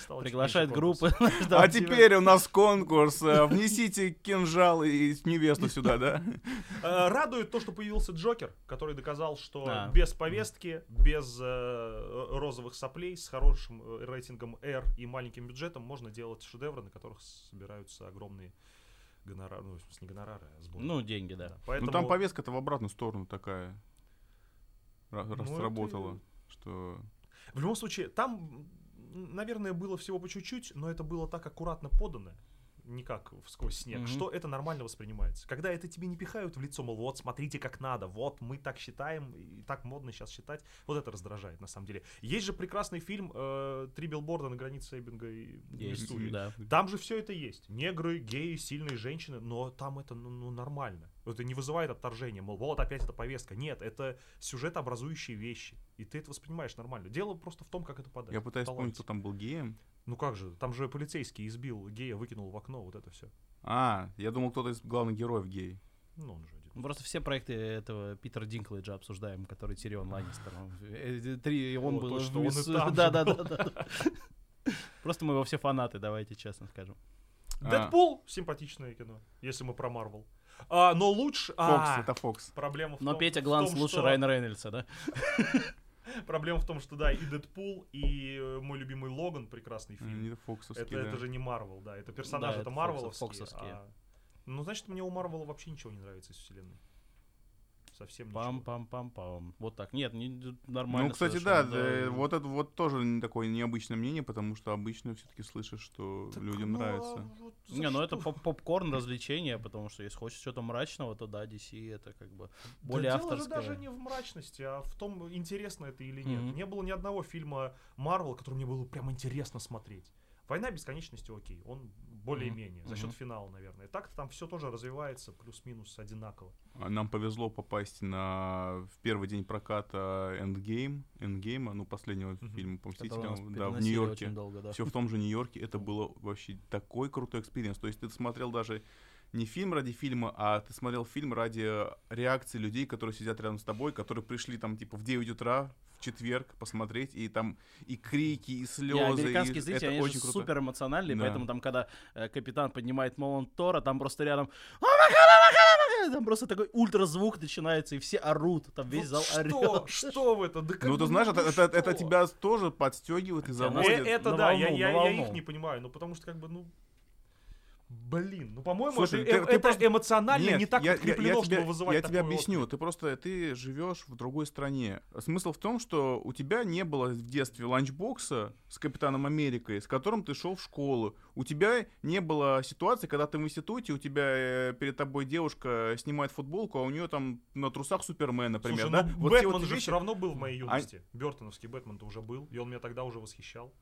Стало меньше группы. А теперь у нас конкурс. э, Внесите кинжал и невесту сюда, да? Э, Радует то, что появился Джокер, который доказал, что Да. без повестки, без э, розовых соплей, с хорошим рейтингом R и маленьким бюджетом можно делать шедевры, на которых собираются огромные гонорары, ну, в смысле, не гонорары, а сборы. Ну, деньги, да. Да, Ну Поэтому там повестка-то в обратную сторону такая. Раз Ну, это-. Что в любом случае, там, наверное, было всего по чуть-чуть, но это было так аккуратно подано, не как в сквозь снег, Мгм. что это нормально воспринимается. Когда это тебе не пихают в лицо, мол, вот, смотрите, как надо, вот, мы так считаем, и так модно сейчас считать, вот это раздражает, на самом деле. Есть же прекрасный фильм э, «Три билборда на границе Эббинга и Есть, Миссури». да. Там же все это есть. Негры, геи, сильные женщины, но там это ну, ну, нормально. Это не вызывает отторжения, мол, вот опять эта повестка. Нет, это сюжетообразующие вещи. И ты это воспринимаешь нормально. Дело просто в том, как это подать. Я пытаюсь вспомнить, Таланте. кто там был геем. Ну как же, там же полицейский избил гея, выкинул в окно, вот это все. А, я думал, кто-то из главных героев гей. Ну, он же один. Просто все проекты этого Питера Динклэджа обсуждаем, который Тирион Ланнистер. Он- э, э, Три, он О, был он и там же Да, да, да, был. да. Просто мы его все фанаты, давайте честно скажем. Дэдпул симпатичное кино, если мы про Марвел. А, но лучше... Фокс, а, это Фокс. Проблема в Но том, Петя Гланс том, лучше что- Райана Рейнольдса, да? Проблема в том, что да, и Дэдпул, и э, мой любимый Логан, прекрасный фильм. Не Фоксовский, Это, да. это же не Марвел, да. Это персонажи, Да, это это марвеловские. фоксовские. а- Ну, значит, мне у Марвела вообще ничего не нравится из вселенной. Совсем ничего. Пам-пам-пам-пам. Вот так. Нет, не, нормально. Ну, кстати, да, да, вот это вот тоже такое необычное мнение, потому что обычно все-таки слышишь, что Так, людям ну, а нравится. вот за Не, ну это что? поп- попкорн развлечение, потому что если хочешь что-то мрачного, то да, DC это как бы Да более дело же авторское. даже не в мрачности, а в том, интересно это или нет. Мгм. Не было ни одного фильма Марвел, который мне было прям интересно смотреть. Война бесконечности, окей, он более-менее, за счет финала, наверное. Так-то там все тоже развивается плюс-минус одинаково. А Нам повезло попасть на в первый день проката Endgame, Endgame, ну последнего Мгм. фильма по Мстителям, да, в Нью-Йорке. долго, да. Все в том же Нью-Йорке. Это было вообще такой крутой experience. То есть ты смотрел даже не фильм ради фильма, а ты смотрел фильм ради реакции людей, которые сидят рядом с тобой, которые пришли там типа в 9 утра в четверг посмотреть, и там и крики, и слезы. американские и зрители, это они очень же круто. супер эмоциональные, Да. поэтому там, когда э, капитан поднимает молот Тора, там просто рядом там просто такой ультразвук начинается, и все орут, там весь Вот зал что? орет. Что в это? Да Ну, ты знаешь, это, это, что? это тебя тоже подстегивает и Тебя Э, заводит. это на да, я, волну, я- на я их не понимаю, ну потому что как бы, ну... Блин, ну по-моему, Слушай, это, ты- э- ты это просто- эмоционально Нет, не так я, я- подкреплено, я тебе, чтобы вызывать я тебе объясню. отклик. Ты просто ты живешь в другой стране. Смысл в том, что у тебя не было в детстве ланчбокса с Капитаном Америкой, с которым ты шел в школу. У тебя не было ситуации, когда ты в институте, у тебя э, перед тобой девушка снимает футболку, а у нее там на трусах Супермен, например. Слушай, да? ну Вот Бэтмен вот же вещи- все равно был в моей А- юности. Бертоновский Бэтмен-то уже был, и он меня тогда уже восхищал.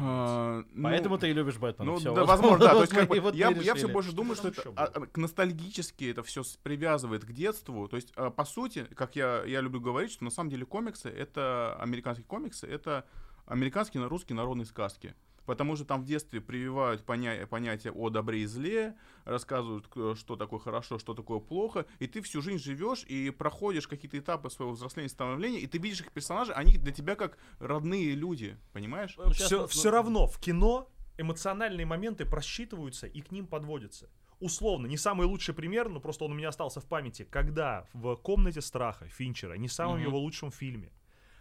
А, ну, Поэтому ты и любишь Бэтмена. Ну, всё, да, вот. возможно, да. То есть, как бы, вот я, я все больше думаю, Что что это а, к ностальгически это все привязывает к детству. То есть, а, по сути, как я, я люблю говорить, что на самом деле комиксы, это американские комиксы, это американские на русские народные сказки. Потому что там в детстве прививают поня- понятие о добре и зле, рассказывают, к- что такое хорошо, что такое плохо, и ты всю жизнь живешь и проходишь какие-то этапы своего взросления, становления, и ты видишь их персонажей, они для тебя как родные люди, понимаешь? Ну, щас все, вот, все ну- равно в кино эмоциональные моменты просчитываются и к ним подводятся. Условно, не самый лучший пример, но просто он у меня остался в памяти, когда в комнате страха Финчера, не самом Мгм. его лучшем фильме,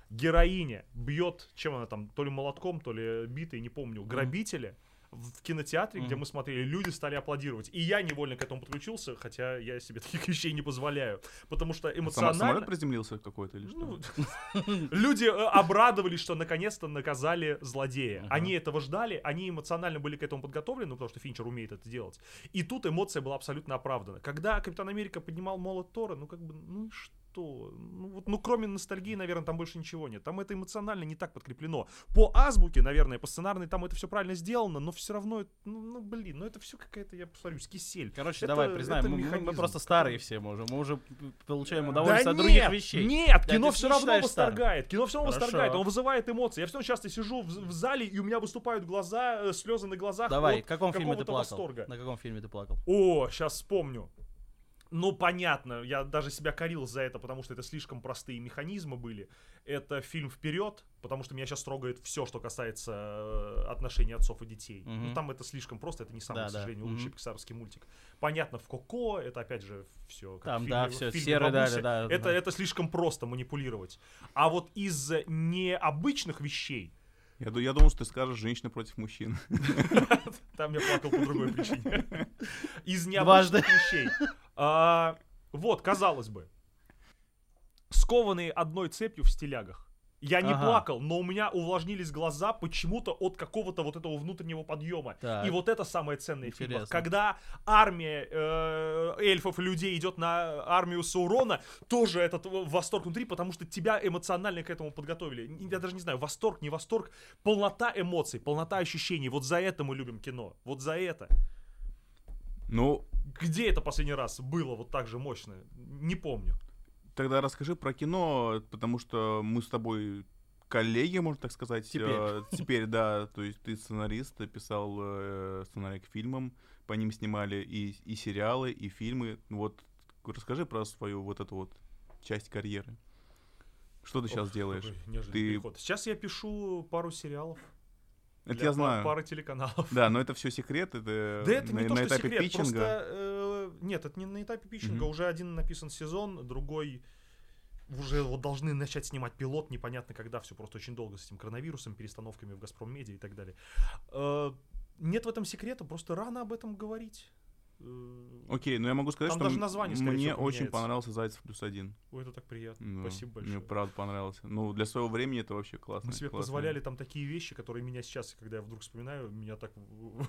героиня бьет, чем она там, то ли молотком, то ли битой, не помню, грабителя в кинотеатре, где мы смотрели, люди стали аплодировать. И я невольно к этому подключился, хотя я себе таких вещей не позволяю. Потому что Сама- эмоционально... Самолет приземлился какой-то или что? Ну, Люди э, обрадовались, что наконец-то наказали злодея. Они этого ждали, они эмоционально были к этому подготовлены, потому что Финчер умеет это делать. И тут эмоция была абсолютно оправдана. Когда Капитан Америка поднимал молот Тора, ну как бы, ну и что? Ну, вот, ну кроме ностальгии, наверное, там больше ничего нет. Там это эмоционально не так подкреплено. По азбуке, наверное, по сценарной там это все правильно сделано, но все равно, ну, ну, блин, ну это все какая-то, я повторюсь, кисель. Короче, Это- давай признаем, мы- мы, просто старые все, мы уже, мы уже получаем Да удовольствие от нет, других вещей. Нет, Да, кино все равно считаешь старым. восторгает. Кино все равно Хорошо. восторгает, он вызывает эмоции. Я все равно часто сижу в, в зале, и у меня выступают глаза, э, слезы на глазах. Давай, в каком фильме ты плакал? восторга. На каком фильме ты плакал? О, сейчас вспомню. Ну, понятно, я даже себя корил за это, потому что это слишком простые механизмы были. Это фильм «Вперед», потому что меня сейчас трогает все, что касается э, отношений отцов и детей. Мгм. Ну, там это слишком просто, это не самый, Да, к да. сожалению, Мгм. лучший пиксаровский мультик. Понятно, в «Коко» это, опять же, все. Там, да, всё, фильме серый, да, да, да, это, да. это слишком просто манипулировать. А вот из необычных вещей, Я, я думал, что ты скажешь женщина против мужчин. Там я плакал по другой причине. Из необычных вещей. А, Вот, казалось бы. Скованные одной цепью в стилягах. Я не Ага. плакал, но у меня увлажнились глаза почему-то от какого-то вот этого внутреннего подъема. Так. И вот это самое ценное в фильмах. Интересно. Когда армия э, эльфов и людей идет на армию Саурона, тоже этот восторг внутри, потому что тебя эмоционально к этому подготовили. Я даже не знаю, восторг, не восторг, полнота эмоций, полнота ощущений. Вот за это мы любим кино. Вот за это. Ну, Где это последний раз было вот так же мощно? Не помню. тогда расскажи про кино, потому что мы с тобой коллеги, можно так сказать. Теперь. э, теперь, да. То есть ты сценарист, ты писал э, сценарий к фильмам, по ним снимали и, и сериалы, и фильмы. Вот расскажи про свою вот эту вот часть карьеры. Что ты сейчас Ох, делаешь? Ты- переход. Сейчас я пишу пару сериалов. Это я знаю. Пары телеканалов. Да, но это все секрет, это, Да это на, не то, на что этапе секрет, питчинга. просто... э, нет, это не на этапе питчинга, Мгм. уже один написан сезон, другой уже вот должны начать снимать пилот, непонятно когда, все просто очень долго с этим коронавирусом, перестановками в Газпром Медиа и так далее. Э, нет в этом секрета, просто рано об этом говорить. Э, Окей, но я могу сказать, Там что даже название, мне всего, очень понравился Зайцев плюс один. Ой, это так приятно. Ну, Спасибо большое. Мне правда понравился. Ну, для своего времени это вообще классно. Мы себе классно. позволяли там такие вещи, которые меня сейчас, когда я вдруг вспоминаю, меня так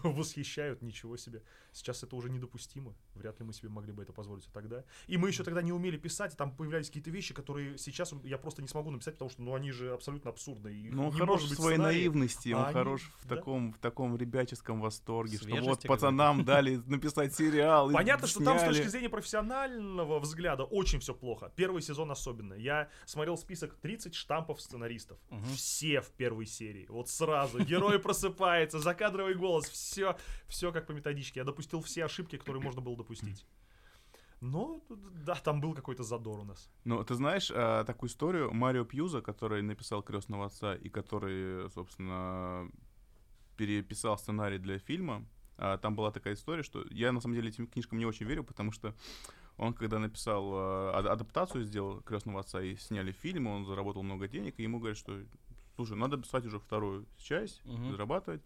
восхищают, ничего себе. Сейчас это уже недопустимо. Вряд ли мы себе могли бы это позволить тогда. И мы еще тогда не умели писать, и там появлялись какие-то вещи, которые сейчас я просто не смогу написать, потому что ну, они же абсолютно абсурдны. и Ну, он хорош в своей сценария. наивности, он а они- хорош в да. таком, в таком ребяческом восторге, что Свежести вот пацанам дали написать сериал. Понятно, что там с точки зрения профессионального взгляда очень все плохо. Первый сезон особенно. Я смотрел список 30 штампов сценаристов. Все в первой серии. Вот сразу. Герой просыпается, закадровый голос. Все, все как по методичке. Я допустил все ошибки, которые можно было допустить. Но, да, там был какой-то задор у нас. Ну, ты знаешь а, такую историю Марио Пьюза, который написал «Крестного отца» и который, собственно, переписал сценарий для фильма. А, там была такая история, что я, на самом деле, этим книжкам не очень верю, потому что он, когда написал, а, ад- адаптацию сделал «Крестного отца» и сняли фильм, он заработал много денег, и ему говорят, что, слушай, надо писать уже вторую часть, Мгм. зарабатывать.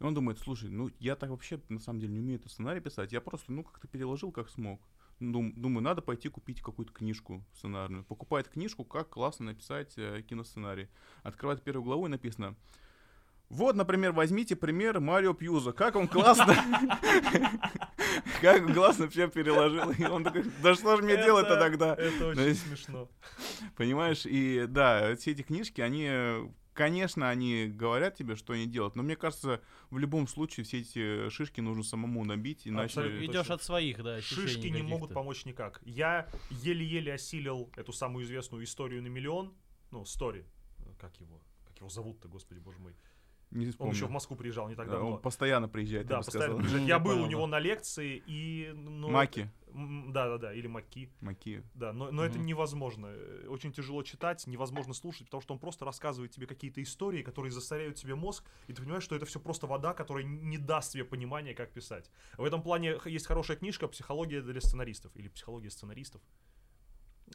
И он думает, слушай, ну я так вообще на самом деле не умею этот сценарий писать, я просто, ну, как-то переложил как смог. Дум- Думаю, надо пойти купить какую-то книжку сценарную. Покупает книжку, как классно написать э, киносценарий. Открывает первую главу и написано вот, например, возьмите пример Марио Пьюза. Как он классно... Как он классно все переложил. И он такой, да что же мне делать-то тогда? Это очень смешно. Понимаешь? И да, все эти книжки, они, конечно, они говорят тебе, что они делают, но мне кажется, в любом случае все эти шишки нужно самому набить, иначе... Абсолютно. Идешь точно. от своих, да, Шишки не могут помочь никак. Я еле-еле осилил эту самую известную историю на миллион. Ну, стори. Как его? Как его зовут-то, господи боже мой. Не Он еще в Москву приезжал не так Да, давно. Он постоянно приезжает, Да, я бы постоянно сказал. приезжает. Я был понял, у него да. на лекции и... Ну, Маки. м, Да-да-да, или Маки. Маки. Да, но, но это Мгм. невозможно. Э, Очень тяжело читать, невозможно слушать, потому что он просто рассказывает тебе какие-то истории, которые засоряют тебе мозг, и ты понимаешь, что это все просто вода, которая не даст тебе понимания, как писать. В этом плане есть хорошая книжка «Психология для сценаристов» или «Психология сценаристов».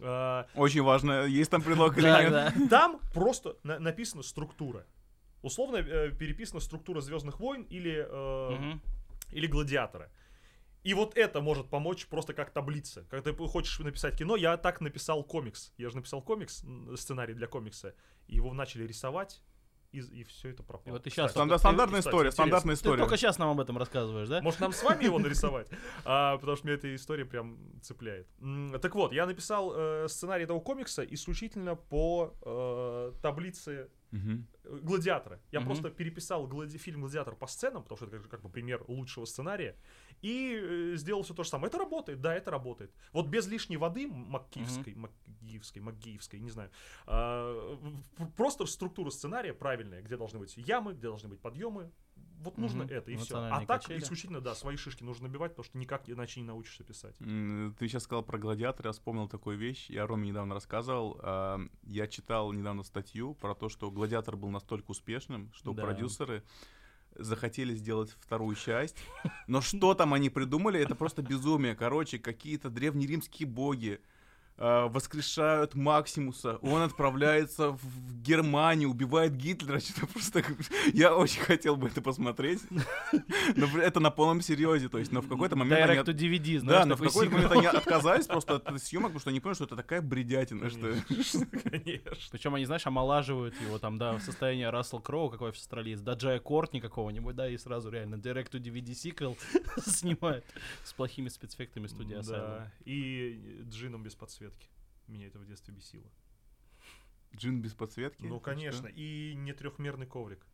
А, Очень важно, есть там предлог или Да, нет. да. Там просто на- написана структура. Условно э, переписана структура Звездных войн или, э, Мгм. или Гладиатора. И вот это может помочь просто как таблица. Когда ты хочешь написать кино, я так написал комикс. Я же написал комикс, сценарий для комикса. И его начали рисовать, и, все это пропало. И вот ты щас Кстати, Стандар- Ты- Стандартная кстати, история, интересно. стандартная Ты история. только сейчас нам об этом рассказываешь, да? Может, нам с вами его нарисовать? А, потому что меня эта история прям цепляет. Так вот, я написал э, сценарий этого комикса исключительно по э, таблице Мгм. э, Гладиатора. Я Мгм. просто переписал глади- фильм Гладиатор по сценам, потому что это как, как бы пример лучшего сценария, и э, сделал все то же самое. Это работает, да, это работает. Вот без лишней воды маккиевской, макгиевской, макгиевской, не знаю, в- просто структура сценария правильная, где должны быть ямы, где должны быть подъемы. Вот нужно это и все. А так качели. исключительно, да, свои шишки нужно набивать, потому что никак иначе не научишься писать. Ты сейчас сказал про гладиатора, я вспомнил такую вещь. Я Роме недавно рассказывал. а, Я читал недавно статью про то, что гладиатор был настолько успешным, что Да. продюсеры захотели сделать вторую часть. Но что там они придумали, это просто безумие. Короче, какие-то древнеримские боги воскрешают Максимуса, он отправляется в- Германию, убивает Гитлера, что-то просто... Я очень хотел бы это посмотреть, но это на полном серьезе, то есть, но в какой-то момент... они Direct to DVD, знаешь, да, но в какой-то момент они отказались просто от съемок, потому что они поняли, что это такая бредятина, что... Конечно. Причем они, знаешь, омолаживают его там, да, в состоянии Рассел Кроу, какой австралиец, да, Джая Кортни какого-нибудь, да, и сразу реально Direct to DVD сиквел снимают с плохими спецэффектами Asylum. Да, и джином без подсветки. Меня это в детстве бесило. Джин без подсветки? Ну, Что? конечно. И не трехмерный коврик.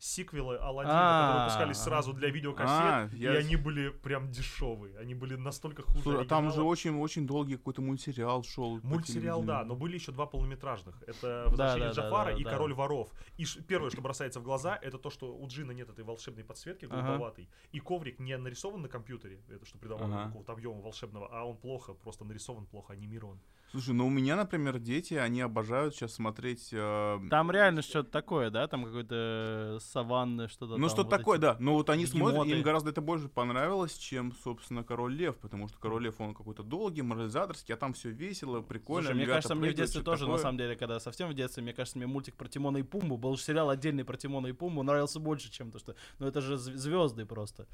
Сиквелы Алладина, А, которые выпускались сразу для видеокассет, А, и я- они были прям дешевые. Они были настолько хуже а там же очень-очень долгий какой-то мультсериал шел. Мультсериал, да, но были еще два полнометражных. Это «Возвращение Джафара» и. «Король воров». И первое, что бросается в глаза, это то, что у Джина нет этой волшебной подсветки голубоватой. И коврик не нарисован на компьютере, это что придавало какого-то объема волшебного, а он плохо, просто нарисован плохо, анимирован. Слушай, ну у меня, например, дети, они обожают сейчас смотреть... э, Там реально что-то такое, да, там какой-то саванны, что-то Ну, там что вот такое, эти- да. Но вот они смотрят, бегемоты. им гораздо это больше понравилось, чем, собственно, Король Лев. Потому что Король Лев, он какой-то долгий, морализаторский, а там все весело, прикольно. Слушай, мне кажется, мне в детстве тоже, на такое. самом деле, когда совсем в детстве, мне кажется, мне мультик про Тимона и Пумбу, был же сериал отдельный про Тимона и Пумбу, нравился больше, чем то, что... Ну, это же звезды просто.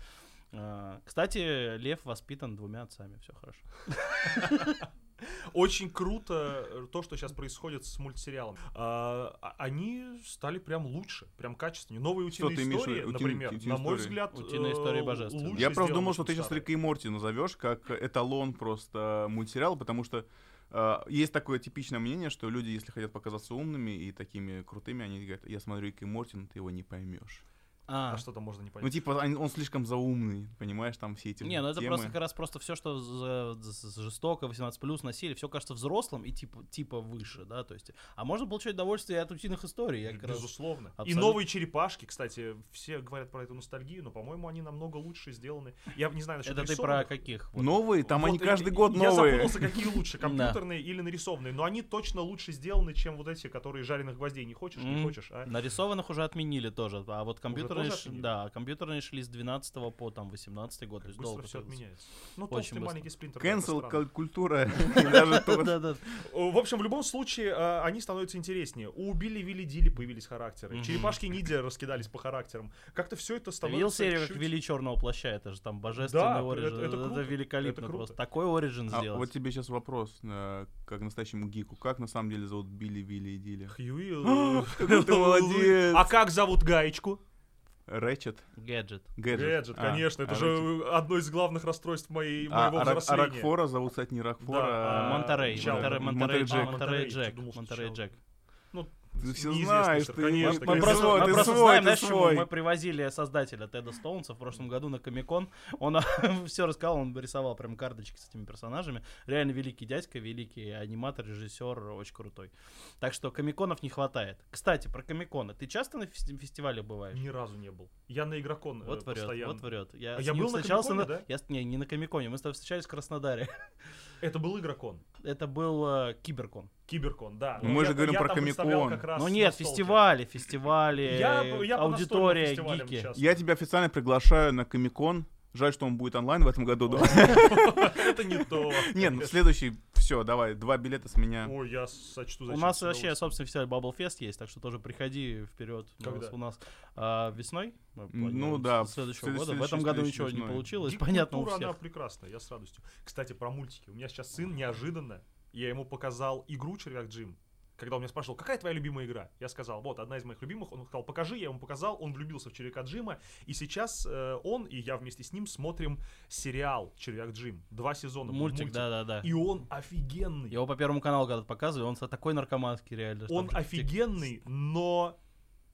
А, Кстати, Лев воспитан двумя отцами, все хорошо. Очень круто э, то, что сейчас происходит с мультсериалом. А, а- они стали прям лучше, прям качественнее. Новые утиные имеешь истории? Утиные- например, утиные на мой истории? взгляд, Утиные э, истории божественные. Я просто думал, что ты сейчас. Рика и Морти назовешь как эталон просто мультсериала, потому что э, есть такое типичное мнение, что люди, если хотят показаться умными и такими крутыми, они говорят, я смотрю Рика и Морти, но ты его не поймешь. А, А что там можно не понять? Ну, типа, он слишком заумный, понимаешь, там все эти не, ну это темы. просто как раз просто все, что за- за- жестоко, 18 насилие, все кажется взрослым и типа, типа выше, да, то есть. А можно получать удовольствие от утиных историй. Я как раз- Безусловно. И абсолютно- новые черепашки, кстати, все говорят про эту ностальгию, но, по-моему, они намного лучше сделаны. Я не знаю насчет Это ты про каких? Вот. Новые, там Вот они каждый год Я новые. запутался, какие лучше, компьютерные или нарисованные. Но они точно лучше сделаны, чем вот эти, которые жареных гвоздей не хочешь, не хочешь, а? Нарисованных уже отменили тоже, а вот компьютерные компьютерные, тоже ш- да, компьютерные шли с 12 по там 18 год, то Как есть быстро долго. все отменяется. Ну, Очень толстый быстро. маленький сплинтер. это Cancel культура. То. Да-да. В общем, в любом случае, э, они становятся интереснее. У Билли Вилли Дилли появились характеры. Черепашки ниндзя раскидались по характерам. Как-то все это Ты видел становится серию, как вели черного плаща? Это же там божественный Да, оригин. это- великолепно просто. Такой оригин А сделать. вот тебе сейчас вопрос, э, как настоящему гику. Как на самом деле зовут Билли, Вилли и Дилли? Хьюи. ты молодец. А как зовут гаечку? Рэчет? Гаджет. Гэджет? Гаджет, А, конечно. Это а же Рэчет. одно из главных расстройств моей, А, моего а а взросления. Рокфора зовут, кстати, не Рокфора, Да, а... Монтерей. Чал- Монтерей, Монтерей Монтерей, Джек. Монтерей Джек. думал, Ты все знаешь, ты... конечно, Мы просто, свой, мы ты просто свой, знаем, ты знаешь, свой. мы привозили создателя Теда Стоунса в прошлом году на Комикон. Он все рассказал, он рисовал прям карточки с этими персонажами. Реально великий дядька, великий аниматор, режиссер, очень крутой. Так что комиконов не хватает. Кстати, про комиконы. Ты часто на фести- фестивале бываешь? Ни разу не был. Я на игрокон э, Вот врет, постоянно. вот врет. Я, А я был на Комиконе, да? Я, не, не на Комиконе, мы с тобой встречались в Краснодаре. Это был игрокон. Это был э, Киберкон. Киберкон, да. Мы же Я- говорим я про Комикон. Ну нет, фестивали, фестивали, Я- я аудитория, гики. Я тебя официально приглашаю на Комикон. Жаль, что он будет онлайн в этом году. да. Это не то. Нет, ну следующий, все, давай, два билета с меня. Ой, я сочту за У нас вообще собственный фестиваль Bubble Fest есть, так что тоже приходи вперед. У нас- Когда? У нас а, весной? мы Ну планируем, да, следующего след- года. В этом году ничего не получилось, понятно у она всех. прекрасная, я с радостью. Кстати, про мультики. У меня сейчас сын неожиданно, я ему показал игру Червяк Джим. Когда он меня спрашивал, какая твоя любимая игра? Я сказал, вот, одна из моих любимых. Он сказал, покажи, я ему показал. Он влюбился в Червяка Джима. И сейчас э, он и я вместе с ним смотрим сериал Червяк Джим. Два сезона. Мультик, да-да-да. И он офигенный. Его по Первому каналу когда-то показывали, он такой наркоманский реально. Он офигенный, но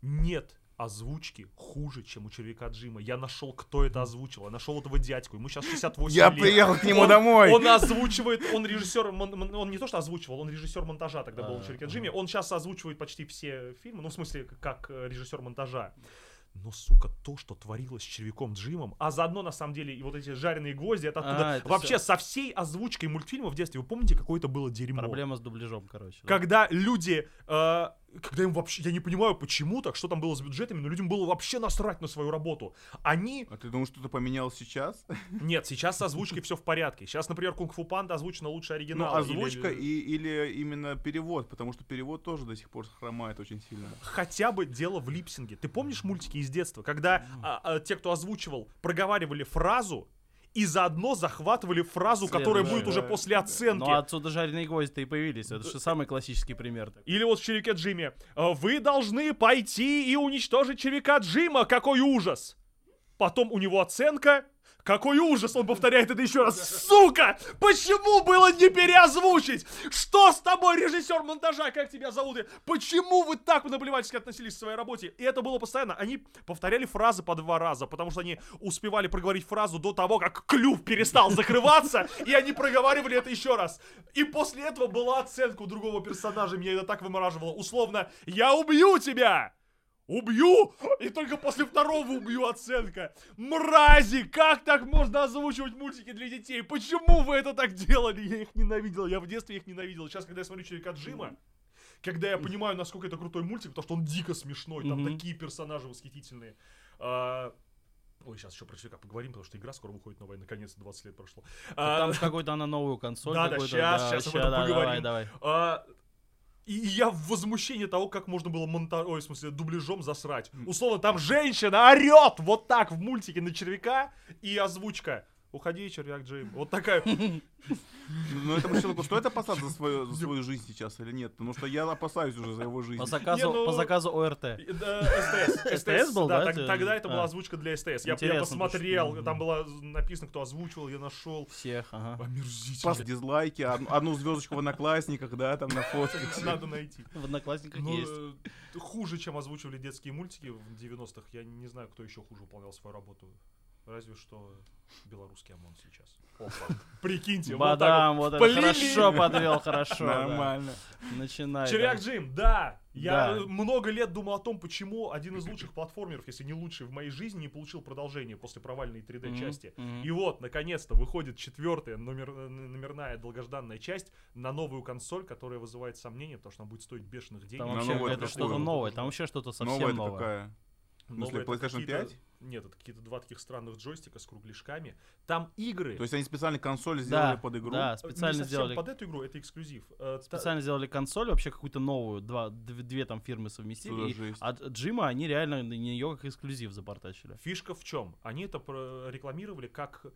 нет озвучки хуже, чем у червяка Джима. Я нашел, кто это озвучил. Я нашел этого дядьку. Ему сейчас 68 Я лет. приехал к нему Он- домой. Он озвучивает, он режиссер, мон- он не то что озвучивал, он режиссер монтажа тогда был А, в Червяке ага. Джиме. Он сейчас озвучивает почти все фильмы, ну в смысле как э, режиссер монтажа. Но, сука, то, что творилось с червяком Джимом, а заодно, на самом деле, и вот эти жареные гвозди, это оттуда. А, это Вообще, всё. со всей озвучкой мультфильма в детстве, вы помните, какое это было дерьмо? Проблема с дубляжом, короче. да. когда люди, э, когда им вообще, я не понимаю, почему так, что там было с бюджетами, но людям было вообще насрать на свою работу. Они, А ты думаешь, что-то поменялось сейчас? нет, сейчас с озвучкой все в порядке. Сейчас, например, Кунг-фу Панда озвучена лучше Ну, оригинала. озвучка или- и, или именно перевод, потому что перевод тоже до сих пор хромает очень сильно. Хотя бы дело в липсинге. Ты помнишь мультики из детства, когда а, а, те, кто озвучивал, проговаривали фразу и заодно захватывали фразу, которая будет уже после оценки. Ну отсюда жареные гвозди-то и появились. Это же самый классический пример. Или вот в червяке Джимми. «Э, Вы должны пойти и уничтожить червяка Джима. Какой ужас! Потом у него оценка. Какой ужас! Он повторяет это еще раз. Сука! Почему было не переозвучить? Что с тобой, режиссер монтажа? Как тебя зовут? Почему вы так наплевательски относились к своей работе? И это было постоянно. Они повторяли фразы по два раза, потому что они успевали проговорить фразу до того, как клюв перестал закрываться, и они проговаривали это еще раз. И после этого была оценка у другого персонажа, меня это так вымораживало. Условно, я убью тебя! Убью! И только после второго убью оценка. Мрази! Как так можно озвучивать мультики для детей? Почему вы это так делали? Я их ненавидел. Я в детстве их ненавидел. Сейчас, когда я смотрю Червяка Джима, когда я понимаю, насколько это крутой мультик, потому что он дико смешной, там Мгм. такие персонажи восхитительные. А, Ой, сейчас еще про Червяка поговорим, потому что игра скоро выходит новая, наконец-то 20 лет прошло. А, Там же какой-то она новую консоль. Да, да, какой-то, щас, щас об этом да, поговорим. Давай, давай. А, и я в возмущении того, как можно было монта... Ой, в смысле, дубляжом засрать. Условно, там женщина орет вот так в мультике на червяка, и озвучка. Уходи, червяк Джейм. Вот такая. Но этому человеку стоит опасаться за свою, за свою жизнь сейчас или нет? Потому что я опасаюсь уже за его жизнь. По заказу, ну- по заказу ОРТ. Э, СТС. СТС был, да, так- это? Тогда это была А. озвучка для СТС. Я, я посмотрел, что- там было написано, кто озвучивал, я нашел. Всех, ага. Омерзительно. Пас дизлайки, од- одну звездочку в одноклассниках, да, там на фотке. Надо найти. В Одноклассниках Ну, есть. э, хуже, чем озвучивали детские мультики в 90-х. Я не знаю, кто еще хуже выполнял свою работу. Разве что белорусский ОМОН сейчас. Опа. Прикиньте, вот так Бадам, вот это Блин! хорошо подвел, хорошо. да. Нормально. Начинай. вот. да. Джим, да! Я Да. много лет думал о том, почему один из лучших платформеров, если не лучший в моей жизни, не получил продолжение после провальной 3D Мгм, части. мгм. И вот, наконец-то, выходит четвертая номер, э, номерная долгожданная часть на новую консоль, которая вызывает сомнения, потому что она будет стоить бешеных денег. Там вообще вот это что-то новое, там вообще что-то совсем Новая это новое. какая? Это PlayStation какие-то- 5? Нет, это какие-то два таких странных джойстика с кругляшками. Там игры. То есть они специально консоль сделали Да, под игру? да, э, специально не сделали под эту игру, это эксклюзив. Э, та- специально сделали консоль, вообще какую-то новую, два, дв- две там фирмы совместили. И от Джима они реально на нее как эксклюзив запортачили. Фишка в чем? Они это рекламировали как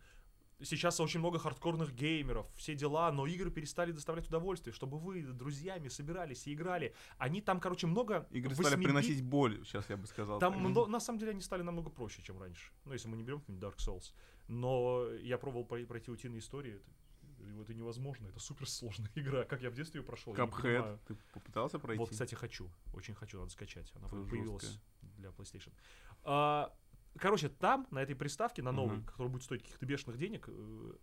сейчас очень много хардкорных геймеров, все дела, но игры перестали доставлять удовольствие, чтобы вы друзьями собирались и играли. Они там, короче, много Игры стали 8-бит приносить боль, сейчас я бы сказал. Там, мно- на самом деле, они стали намного проще, чем раньше. Ну, если мы не берем Dark Souls. Но я пробовал прой- пройти утиные истории. Это, это невозможно. Это суперсложная игра. Как я в детстве ее прошел, понимаю. Ты попытался пройти? Вот, кстати, хочу. Очень хочу, надо скачать. Она Это появилась жесткая. для PlayStation. А, короче, там, на этой приставке, на новой, Мгм. которая будет стоить каких-то бешеных денег, э,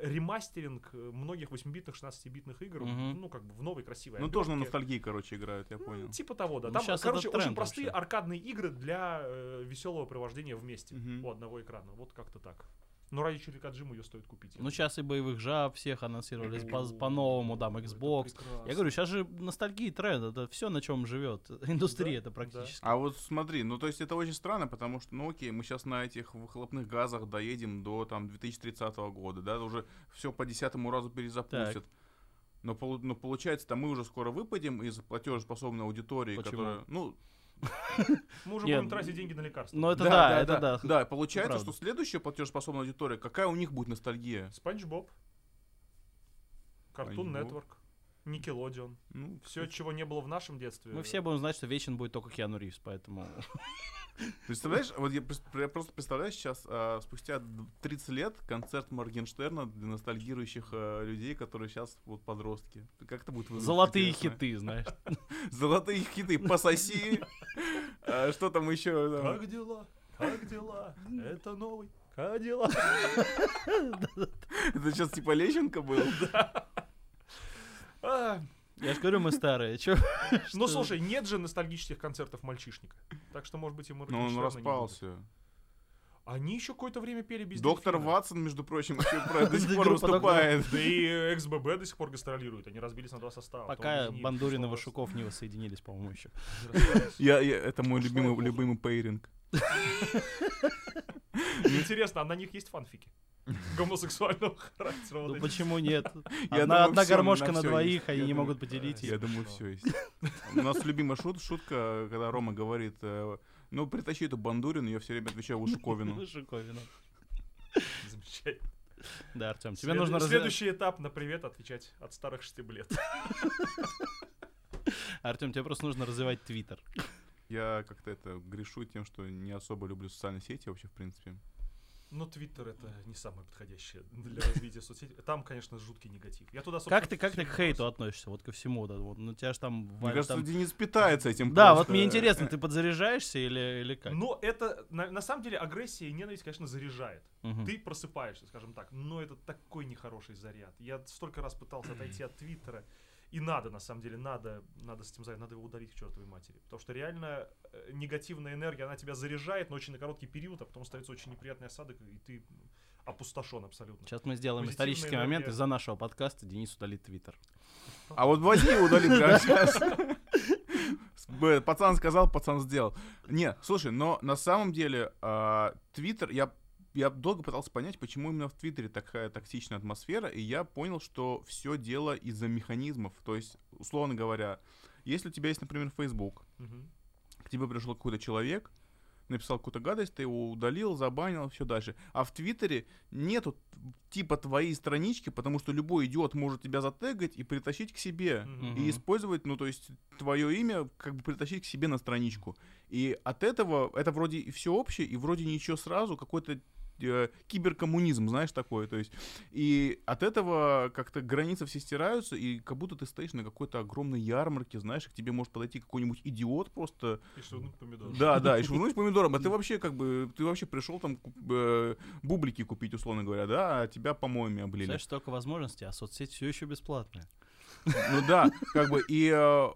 ремастеринг э, многих 8-битных, 16-битных игр, Мгм. ну, как бы в новой красивой Ну, тоже на ностальгии, короче, играют, я Ну, понял. Типа того, да. Ну, Там, это короче, очень простые вообще. аркадные игры для веселого провождения вместе Мгм. у одного экрана. Вот как-то так. Но ради червяка Джиму ее стоит купить. Ну, сейчас и боевых жаб всех анонсировали по-новому, там, Xbox. Я говорю, сейчас же ностальгии тренд, это все, на чем живет индустрия, это практически. А вот смотри, ну то есть это очень странно, потому что, ну окей, мы сейчас на этих выхлопных газах доедем до там 2030 года, да, уже все по десятому разу перезапустят. Но, но получается, там мы уже скоро выпадем из платежеспособной аудитории, Почему? которая, ну, Мы уже будем тратить деньги на лекарства. Ну, это да, это да. Да, получается, что следующая платежеспособная аудитория, какая у них будет ностальгия? Спанч Боб. Боб. Network. Никелодион. Ну, Все, чего не было в нашем детстве. Мы все будем знать, что вечен будет только Киану Ривз, поэтому... Представляешь, вот я, просто представляю сейчас, а, спустя д- 30 лет, концерт Моргенштерна для ностальгирующих а, людей, которые сейчас вот подростки. Как это будет выглядеть? Золотые интересно? хиты, знаешь. Золотые хиты, пососи. А, Что там еще? там? Как дела? Как дела? Это новый. Как дела? Это сейчас типа Лещенко был? А, Я же говорю, мы старые. Чё? Ну, слушай, нет же ностальгических концертов мальчишника. Так что, может быть, и Но он Моргенштерна не распался. Они еще какое-то время пели без Доктор дельфина. Ватсон, между прочим, до сих пор Группа «Доктор выступает. Да и XBB до сих пор гастролирует. Они разбились на два состава. Пока Бандурин и Вашуков не воссоединились, по-моему, еще. это мой эпоха. любимый пейринг. Интересно, а на них есть фанфики? Гомосексуального характера. Ну почему нет? Я Одна, гармошка на двоих, они Я не могут поделить. Я её. думаю, все есть. У нас любимая шут, шутка, когда Рома говорит, э, ну, притащи эту бандурину, я все время отвечаю Лушуковину. Лужиковину. Замечательно. Да, Артем, тебе нужно Следующий этап на привет отвечать от старых штиблет. Артем, тебе просто нужно развивать Твиттер. Я как-то это грешу тем, что не особо люблю социальные сети вообще, в принципе. Но Твиттер это не самое подходящее для развития соцсетей. Там, конечно, жуткий негатив. Я туда, Как ты, как ты к хейту относишься? Вот ко всему. Да, вот, ну, тебя же там... Мне Валя, кажется, там- Денис питается этим Да, вот просто. мне интересно, ты подзаряжаешься или, или как? Но это, на, на самом деле, агрессия и ненависть, конечно, заряжает. Мгм. Ты просыпаешься, скажем так, но это такой нехороший заряд. Я столько раз пытался отойти от Твиттера, и надо, на самом деле, надо, надо с этим заняться, надо его удалить к чертовой матери. Потому что реально э, негативная энергия, она тебя заряжает, но очень на короткий период, а потом становится очень неприятный осадок, и ты опустошен абсолютно. Сейчас мы сделаем Позитивная исторический момент. энергия. Из-за нашего подкаста Денис удалит Твиттер. А вот возьми удали прямо сейчас. Пацан сказал, пацан сделал. Не, слушай, но на самом деле а, Твиттер, я я долго пытался понять, почему именно в Твиттере такая токсичная атмосфера, и я понял, что все дело из-за механизмов. То есть, условно говоря, если у тебя есть, например, Facebook, Мгм. к тебе пришел какой-то человек, написал какую-то гадость, ты его удалил, забанил, все дальше. А в Твиттере нету типа твоей странички, потому что любой идиот может тебя затегать и притащить к себе. Мгм. И использовать, ну, то есть, твое имя, как бы притащить к себе на страничку. И от этого, это вроде и все общее, и вроде ничего сразу, какой-то э, киберкоммунизм, знаешь, такое, то есть, и от этого как-то границы все стираются, и как будто ты стоишь на какой-то огромной ярмарке, знаешь, и к тебе может подойти какой-нибудь идиот просто, И швырнуть помидор. да, да, и швырнуть помидором, а ты вообще как бы, ты вообще пришел там э, бублики купить, условно говоря, да, а тебя помоями облили. Знаешь, столько возможностей, а соцсеть все еще бесплатная. Ну да, как бы и э,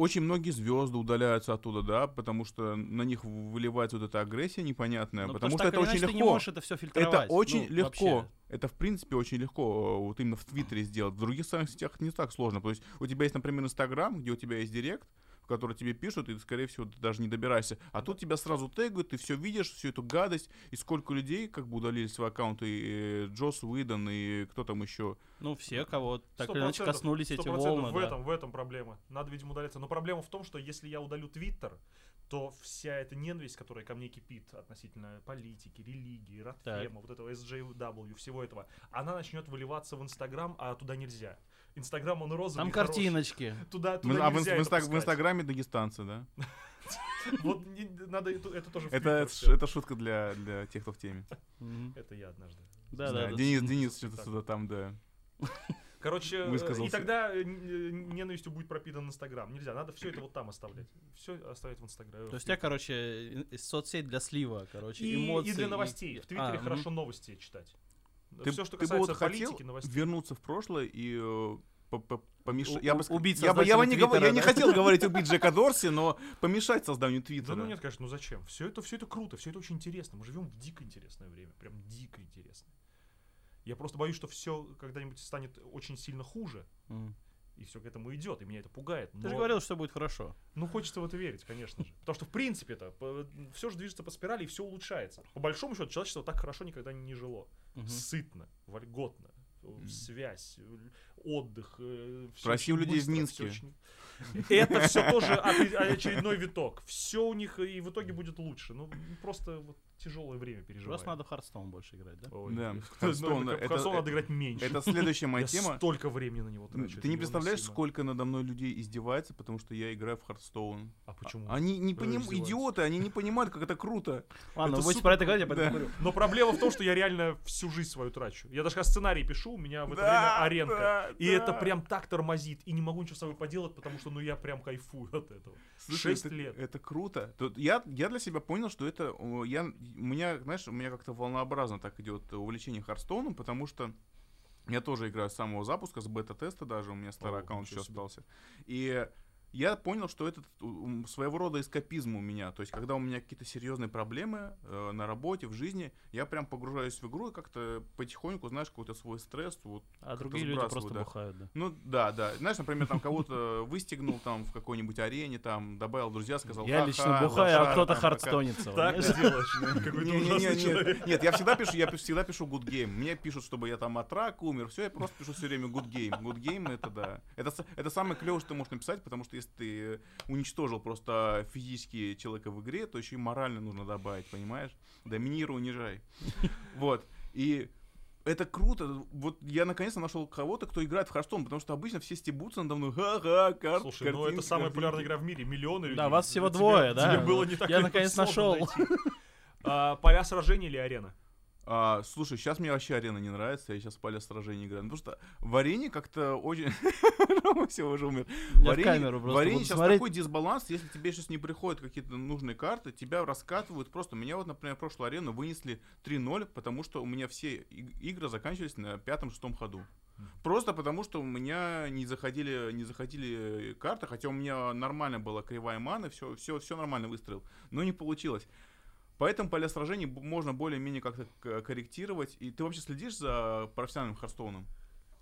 очень многие звезды удаляются оттуда, да, потому что на них выливается вот эта агрессия непонятная, Ну, потому что так это очень иначе ты не легко. можешь это все фильтровать. Это очень Ну, легко. вообще. Это, в принципе, очень легко э, вот именно в Твиттере сделать. В других социальных сетях не так сложно. То есть у тебя есть, например, Инстаграм, где у тебя есть директ, которые тебе пишут, и, скорее всего, ты даже не добираешься. А тут тебя сразу тегают, ты все видишь, всю эту гадость, и сколько людей как бы удалили свои аккаунты, и Джос Уидон, и кто там еще. Ну, все, кого так или иначе коснулись эти волны. в да. этом, в этом проблема. Надо, видимо, удаляться. Но проблема в том, что если я удалю Твиттер, то вся эта ненависть, которая ко мне кипит относительно политики, религии, Ротфема, вот этого SJW, всего этого, она начнет выливаться в Инстаграм, а туда нельзя. Инстаграм, он розовый Там и хороший. картиночки. Туда, В- туда а в, нельзя инс- в. Инстаграме дагестанцы, да? Вот надо это, тоже Это, это, шутка для, для тех, кто в теме. Это я однажды. Да, Да. Денис, Денис что-то сюда там, да. Короче, э, и Высказался. тогда э, э, ненавистью будет пропитан Инстаграм. Нельзя, надо все это вот там оставлять. Все оставить в Инстаграме. То есть у тебя, короче, и- соцсеть для слива, короче, и, эмоций. и для новостей. В Твиттере А, хорошо новости читать. Ты, все, что ты бы вот хотел новостей. вернуться в прошлое и э, по- по- помешать... У- Я бы, убить я, бы, я, бы не, говор- я Твиттера, не да? хотел говорить убить Джека Дорси, но помешать созданию Да Твиттера. ну нет, конечно, ну зачем? Все это, все это круто, все это очень интересно. Мы живем в дико интересное время. Прям дико интересное. Я просто боюсь, что все когда-нибудь станет очень сильно хуже. Мгм. И все к этому идет, и меня это пугает. Ты же но- говорил, что будет хорошо. Ну, хочется в это верить, конечно же. Потому что, в принципе, это все же движется по спирали, и все улучшается. По большому счету, человечество так хорошо никогда не жило. Мгм. Сытно, вольготно. Связь, отдых. э, Спроси у людей в быстро, всё Минске. очень- Это все тоже очередной виток. Все у них и в итоге будет лучше. Ну, просто вот тяжелое время переживаем. Просто надо в Hearthstone больше играть, да? Ой, Да, ну, это- Hearthstone надо это- играть меньше. Это следующая моя Я тема. столько времени на него трачу. это Ты не представляешь, сколько надо мной людей издевается, потому что я играю в Hearthstone. А почему? Они не Э, понимают, идиоты, они не понимают, как это круто. Ладно, вы будете про это говорить, я да. покурю. Но проблема в том, что я реально всю жизнь свою трачу. Я даже сценарий пишу, у меня в это время Да, аренка. да, И это прям так тормозит. И не могу ничего с собой поделать, потому что ну я прям кайфую от этого. Слушай, Шесть это, лет. Это круто. Я, для себя понял, что это... Я, у меня, знаешь, у меня как-то волнообразно так идет увлечение Харстоуном, потому что я тоже играю с самого запуска, с бета-теста даже, у меня старый О, аккаунт еще остался. И я понял, что это своего рода эскапизм у меня. То есть, когда у меня какие-то серьезные проблемы э, на работе, в жизни, я прям погружаюсь в игру и как-то потихоньку, знаешь, какой-то свой стресс вот А другие люди просто да. бухают, да. Ну да, да. Знаешь, например, там кого-то выстегнул там в какой-нибудь арене, там добавил друзья, сказал. Я «Ха-ха, лично бухаю, а кто-то там, пока». хардстонится. Так делаешь. Нет, я всегда пишу, я всегда пишу good game. Мне пишут, чтобы я там от рака умер, все, я просто пишу все время good game. Good game это да. Это самое клевое, что ты можешь написать, потому что если ты уничтожил просто физически человека в игре, то еще и морально нужно добавить, понимаешь? Доминируй, унижай. Вот. И это круто. Вот я наконец-то нашел кого-то, кто играет в Hearthstone, потому что обычно все стебутся надо мной. Ха-ха, карт, Слушай, ну это картинки, самая картинки». популярная игра в мире. Миллионы людей. Да, вас всего двое, да? Тебе было не так Я наконец нашел. А, Поля сражений или арена? А, слушай, сейчас мне вообще арена не нравится, я сейчас в поле сражений играю. Ну, Потому что в арене как-то очень... Рома все уже умер. Я В арене, камеру в арене сейчас смотреть. такой дисбаланс, если тебе сейчас не приходят какие-то нужные карты, тебя раскатывают просто. Меня вот, например, прошлую арену вынесли 3-0, потому что у меня все игры заканчивались на пятом-шестом ходу. Просто потому, что у меня не заходили, не заходили карты, хотя у меня нормально была кривая маны, все, все, все нормально выстроил, но не получилось. Поэтому поля сражений можно более-менее как-то корректировать. И ты вообще следишь за профессиональным Харстоуном?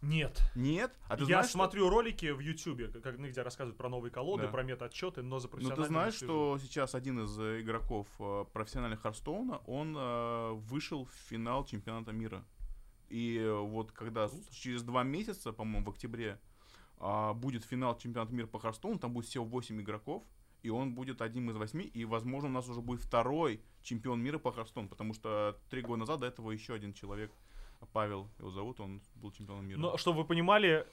Нет. Нет? А ты я знаешь, что- смотрю ролики в Ютубе, где рассказывают про новые колоды, Да. про мета-отчеты, но за Ну профессиональным ты знаешь, что сейчас один из э, игроков э, профессиональных Харстоуна, он э, вышел в финал чемпионата мира. И э, вот когда с- через два месяца, по-моему, в октябре, а, будет финал чемпионата мира по Харстоуну, там будет всего 8 игроков, и он будет одним из восьми, и, возможно, у нас уже будет второй чемпион мира по Харстоуну, потому что три года назад до этого еще один человек, Павел его зовут, он был чемпионом мира. Но, чтобы вы понимали,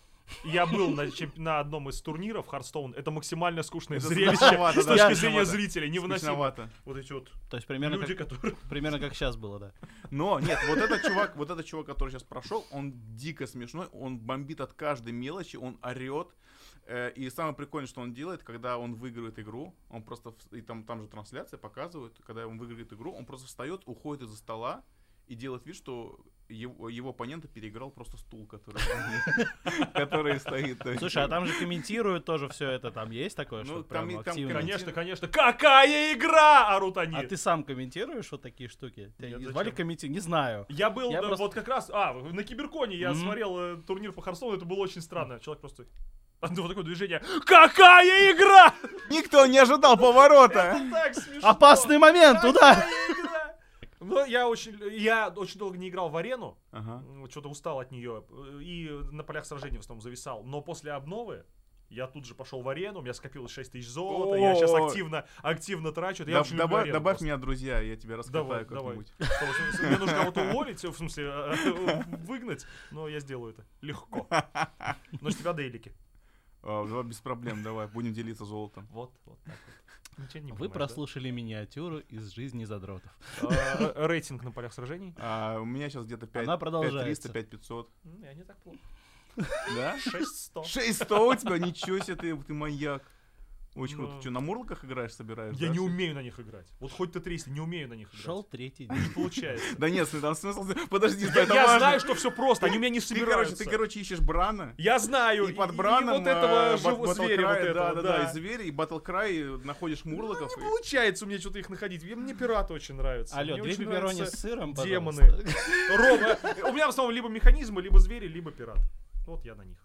я был на, чемп- на одном из турниров Hearthstone. Это максимально скучное Это зрелище с да, точки скучновато. зрения зрителей. Невыносимо. Вот эти вот То есть примерно люди, как, которые... примерно как сейчас было, да. Но нет, вот этот чувак, вот этот чувак, который сейчас прошел, он дико смешной, он бомбит от каждой мелочи, он орет. Э, И самое прикольное, что он делает, когда он выигрывает игру, он просто, и там, там же трансляция показывают, когда он выигрывает игру, он просто встает, уходит из-за стола и делает вид, что его, его оппонента переиграл просто стул, который, который стоит. Слушай, а там же комментируют тоже все это, там есть такое, Ну, что там прям там Конечно, конечно. Какая игра! Орут они. А ты сам комментируешь вот такие штуки? Тебя Нет, не зачем? звали комментировать? Не знаю. Я был Я э, просто- вот как раз... А, на Киберконе я смотрел э, турнир по Харстону, это было очень странно. Человек просто Одно такое движение. Какая игра! Никто не ожидал поворота. Это так смешно. Опасный момент, туда! Игра! Ну, я очень, я очень долго не играл в арену, Ага. что-то устал от нее, и на полях сражений в основном зависал. Но после обновы я тут же пошел в арену, у меня скопилось 6 тысяч золота, я сейчас активно, активно трачу. Я очень люблю добавь арену добавь просто. меня, друзья, я тебя раскатаю как-нибудь. Мне нужно кого-то уволить, в смысле, выгнать, но я сделаю это легко. Но с тебя дейлики. А, да, без проблем, давай, будем делиться золотом. Вот, вот так вот. Ничего не Вы прослушали миниатюру из жизни задротов. А, Рейтинг на полях сражений? А, у меня сейчас где-то 5, Она продолжается. 5300, 5500. М, Я не так плохо. Да? 600. 600 у тебя, ничего себе, ты, ты маньяк. Очень Ну. круто. Что, на мурлоках играешь, собираешь? Я да, не умею на них играть. Вот хоть ты тресни, не умею на них играть. Шел третий день. Не получается. Да нет, там смысл... Подожди, Я, это я знаю, что все просто, они у меня не Ты, собираются. ты, короче, ищешь Брана. Я знаю. И под Браном и вот этого э, живого зверя, вот этого, да, да, да. да, и зверя, и Battlecry, находишь мурлоков. Ну, и- не получается у меня что-то их находить. Мне- пираты очень нравятся. Алло, две пепперони с сыром, демоны. Рома, у меня в основном либо механизмы, либо звери, либо пират. Вот я на них.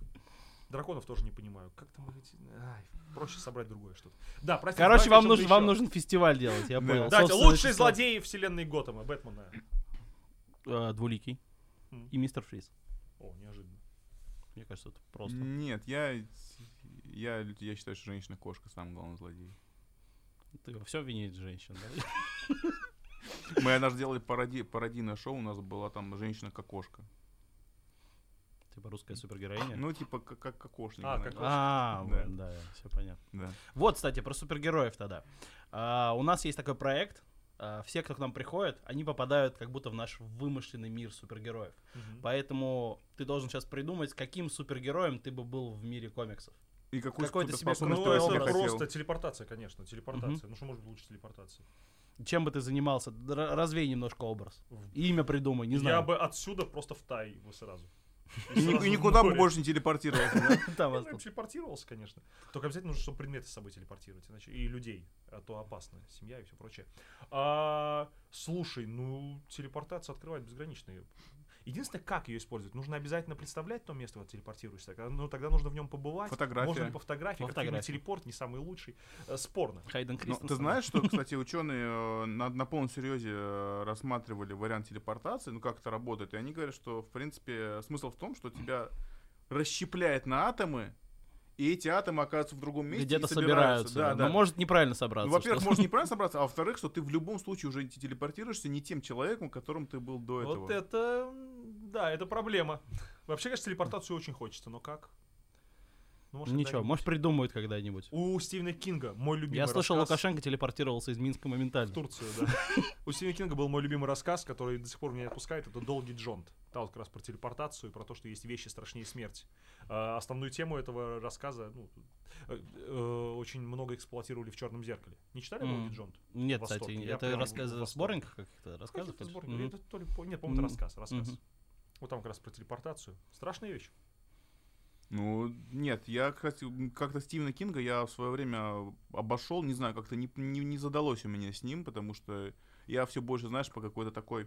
Драконов тоже не понимаю. Как там эти... Ай, проще собрать другое что-то. Да, простите. Короче, вам нужен, вам нужен фестиваль делать, я Да. понял. Собственный лучший злодей вселенной Готэма, Бэтмена. Э, Двуликий. И мистер Фриз. О, неожиданно. Мне кажется, это просто. Нет, я, я, я считаю, что женщина-кошка самый главный злодей. Ты во всем винишь женщин, да? Мы однажды делали пароди, пародийное шоу, у нас была там женщина-кокошка. Типа русская супергероиня. Ну, типа, как, как кокошник. А, как- А, Да. вот, да, все понятно. Да. Вот, кстати, про супергероев тогда. А, у нас есть такой проект. а, все, кто к нам приходит, они попадают как будто в наш вымышленный мир супергероев. Поэтому ты должен сейчас придумать, каким супергероем ты бы был в мире комиксов. И какую Какой-то себе суперспособность Ну, это хотел? просто телепортация, конечно, телепортация. Ну, что может быть лучше телепортации? Чем бы ты занимался? Развей немножко образ. Имя придумай, не Я знаю. бы отсюда просто в Тай бы сразу. И, ни- и никуда бы больше не телепортировался, да? Остался. телепортировался, конечно. Только обязательно нужно, чтобы предметы с собой телепортировать, иначе и людей, а то опасно, семья и все прочее. А, слушай, ну телепортация открывает безграничные. Единственное, как ее использовать, нужно обязательно представлять то место, где телепортируешься. Когда- Ну тогда нужно в нем побывать. Фотография. Можно ли по фотографии, как фотографии. телепорт, не самый лучший. Э, спорно. Хайден Ну, Кристенсен. ты знаешь, что, кстати, ученые э, на, на полном серьезе э, рассматривали вариант телепортации, ну как это работает, и они говорят, что, в принципе, смысл в том, что тебя расщепляет на атомы, и эти атомы оказываются в другом месте Где-то собираются. собираются. Да, да. Но может неправильно собраться. Ну, во-первых, может неправильно собраться, а во-вторых, что ты в любом случае уже те- телепортируешься не тем человеком, которым ты был до этого. Вот это, да, это проблема. Вообще, конечно, телепортацию очень хочется, но как? Ну, может, Ничего, может придумают когда-нибудь. У Стивена Кинга мой любимый Я слышал, рассказ- Лукашенко телепортировался из Минска В моментально. Турцию, да. У Стивена Кинга был мой любимый рассказ, который до сих пор меня отпускает. Это «Долгий Джонт». Там вот как раз про телепортацию и про то, что есть вещи страшнее смерти. А, основную тему этого рассказа ну, э, э, очень много эксплуатировали в «Черном зеркале». Не читали. «Долгий Джонт»? Нет, кстати, это прям рассказ в в сборниках каких-то рассказов? Нет, по-моему, это рассказ. Вот там как раз про телепортацию. Страшная вещь. Ну, нет, я, кстати, как-то Стивена Кинга я в свое время обошел, не знаю, как-то не, не, не задалось у меня с ним, потому что я все больше, знаешь, по какой-то такой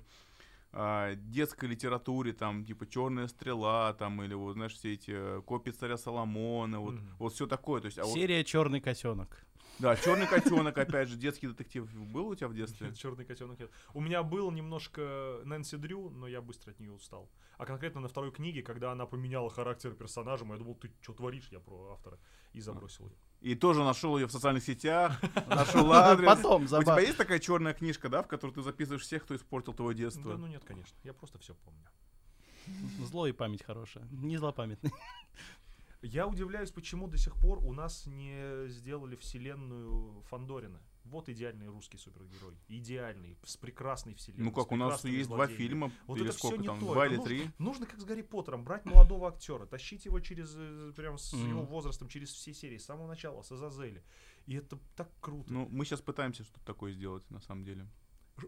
а, детской литературе, там, типа «Черная стрела», там, или вот, знаешь, все эти э, «Копии царя Соломона», вот, Мгм. вот все такое, то есть, а вот- Серия Черный котенок. Да, «Черный котенок», опять же, детский детектив был у тебя в детстве? Черный котенок. нет. У меня был немножко Нэнси Дрю, но я быстро от нее устал. А конкретно на второй книге, когда она поменяла характер персонажа, я думал, ты что творишь, я про автора, и забросил ее. И тоже нашел ее в социальных сетях, нашел адрес. Потом, У тебя есть такая черная книжка, да, в которой ты записываешь всех, кто испортил твое детство? Да, ну нет, конечно. Я просто все помню. Зло и память хорошая. Не злопамятный. Я удивляюсь, почему до сих пор у нас не сделали вселенную Фандорина. Вот идеальный русский супергерой. Идеальный, с прекрасной вселенной. Ну как, у нас есть два злодеями. фильма, Вот или это сколько не там, то, два это или нужно- три. Нужно, как с Гарри Поттером, брать молодого актера, тащить его через, э, прям с Мгм. его возрастом, через все серии, с самого начала, с Азазели. И это так круто. Ну, мы сейчас пытаемся что-то такое сделать, на самом деле.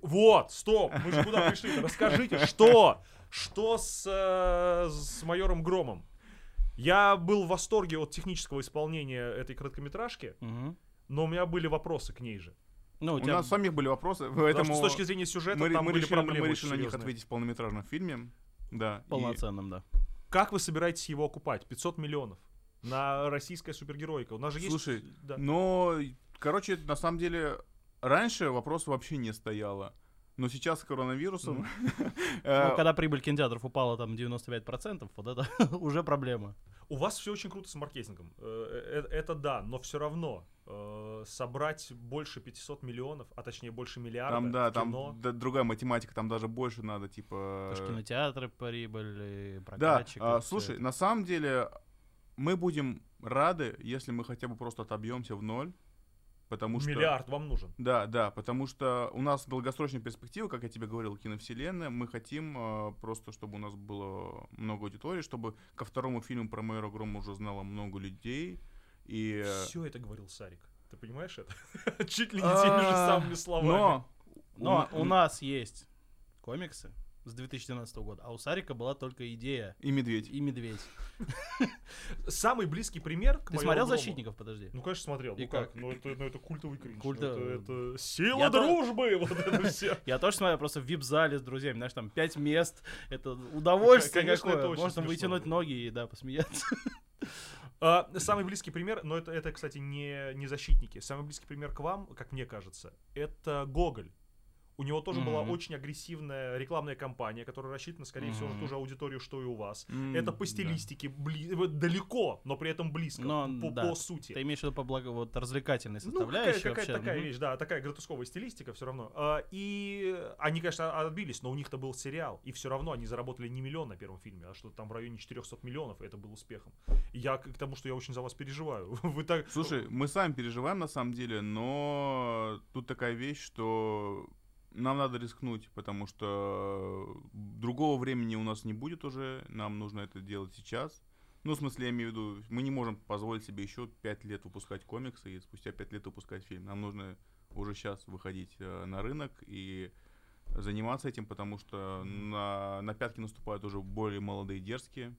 Вот, стоп, мы же куда пришли? Расскажите, что? Что с, э, с майором Громом? Я был в восторге от технического исполнения этой короткометражки, Мгм. но у меня были вопросы к ней же. Ну, у У тебя нас самих были вопросы, поэтому что с точки зрения сюжета мы, там мы были решили, проблемы мы решили на них ответить в полнометражном фильме. Да. и- полноценным, да. Как вы собираетесь его окупать? 500 миллионов. на российская супергеройка. У нас же есть... Слушай, да. Но, короче, на самом деле, раньше вопрос вообще не стояло. Но сейчас с коронавирусом... э, Ну, когда прибыль кинотеатров упала там 95%, вот это уже проблема. У вас все очень круто с маркетингом. Э, э, Это да, но все равно собрать больше 500 миллионов, а точнее больше миллиарда Там, да, в там кино, д- другая математика, там даже больше надо, типа... Потому что кинотеатры прибыль, и Да, а, слушай, это. на самом деле мы будем рады, если мы хотя бы просто отобьемся в ноль, потому что... миллиард вам нужен. Да, да, потому что у нас долгосрочная перспектива, как я тебе говорил, киновселенная. Мы хотим э, просто, чтобы у нас было много аудитории, чтобы ко второму фильму про Майора Грома уже знало много людей. И... Все это говорил Сарик. Ты понимаешь это? Чуть ли не теми же а, самыми словами. Но... Но у нас есть комиксы с 2012 года, а у Сарика была только идея И медведь. и медведь. Самый близкий пример к Ты «Майору смотрел Грому». «Защитников», подожди? Ну, конечно, смотрел. И ну как? как? Ну это, ну, это культовый кринж. Культа- Ну, это, это сила Я то- дружбы! Вот это все. Я тоже смотрел просто в вип-зале с друзьями, знаешь, там пять мест, это удовольствие Конечно, это какое, очень можно вытянуть ноги и, да, посмеяться. А, самый близкий пример, но это, это кстати, не, не защитники. Самый близкий пример к вам, как мне кажется, это Гоголь. У него тоже была Мгм. очень агрессивная рекламная кампания, которая рассчитана, скорее всего, на ту же аудиторию, что и у вас. М, Это по да. стилистике бли- э, далеко, но при этом близко, Но, по, да, по сути. Ты имеешь в виду по благо вот развлекательной Ну, какая- составляющей какая-то вообще? такая Мгм. вещь, да, такая гротесковая стилистика все равно. А, И они, конечно, отбились, но у них-то был сериал, и все равно они заработали не миллион на первом фильме, а что-то там в районе 400 миллионов, и это был успехом. И я к к тому, что я очень за вас переживаю. Вы так... Слушай, мы сами переживаем на самом деле, но тут такая вещь, что нам надо рискнуть, потому что другого времени у нас не будет уже, нам нужно это делать сейчас. Ну, в смысле, я имею в виду, мы не можем позволить себе еще пять лет выпускать комиксы и спустя пять лет выпускать фильм. Нам нужно уже сейчас выходить э, на рынок и заниматься этим, потому что на, на пятки наступают уже более молодые дерзкие.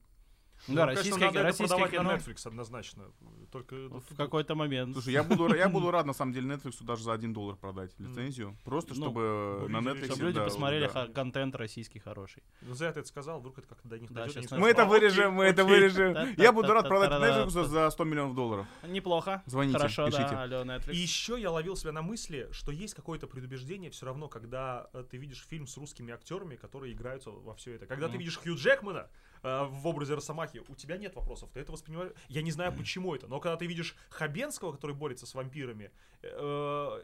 Ну, Да, конечно, российское, надо это российское продавать кино на Netflix однозначно. Только в какой-то момент. Слушай, я буду, я буду рад, на самом деле, Netflix даже за 1 доллар продать лицензию. Просто Ну, чтобы вы на Netflix... Чтобы люди да, посмотрели да. контент российский хороший. Ну, ты это сказал, вдруг это как-то до них Да, дойдет, мы это «А, окей, вырежем, мы это окей». вырежем. Я буду рад продать. Netflix за 100 миллионов долларов. Неплохо. Звоните, Хорошо, пишите. да, алло, Netflix. И еще я ловил себя на мысли, что есть какое-то предубеждение все равно, когда э, ты видишь фильм с русскими актерами, которые играют во все это. Когда ты Мгм. видишь Хью Джекмана э, в образе Росомахи, у тебя нет вопросов, ты это воспринимаешь. Я не знаю, почему это, но когда ты видишь Хабенского, который борется с вампирами, э,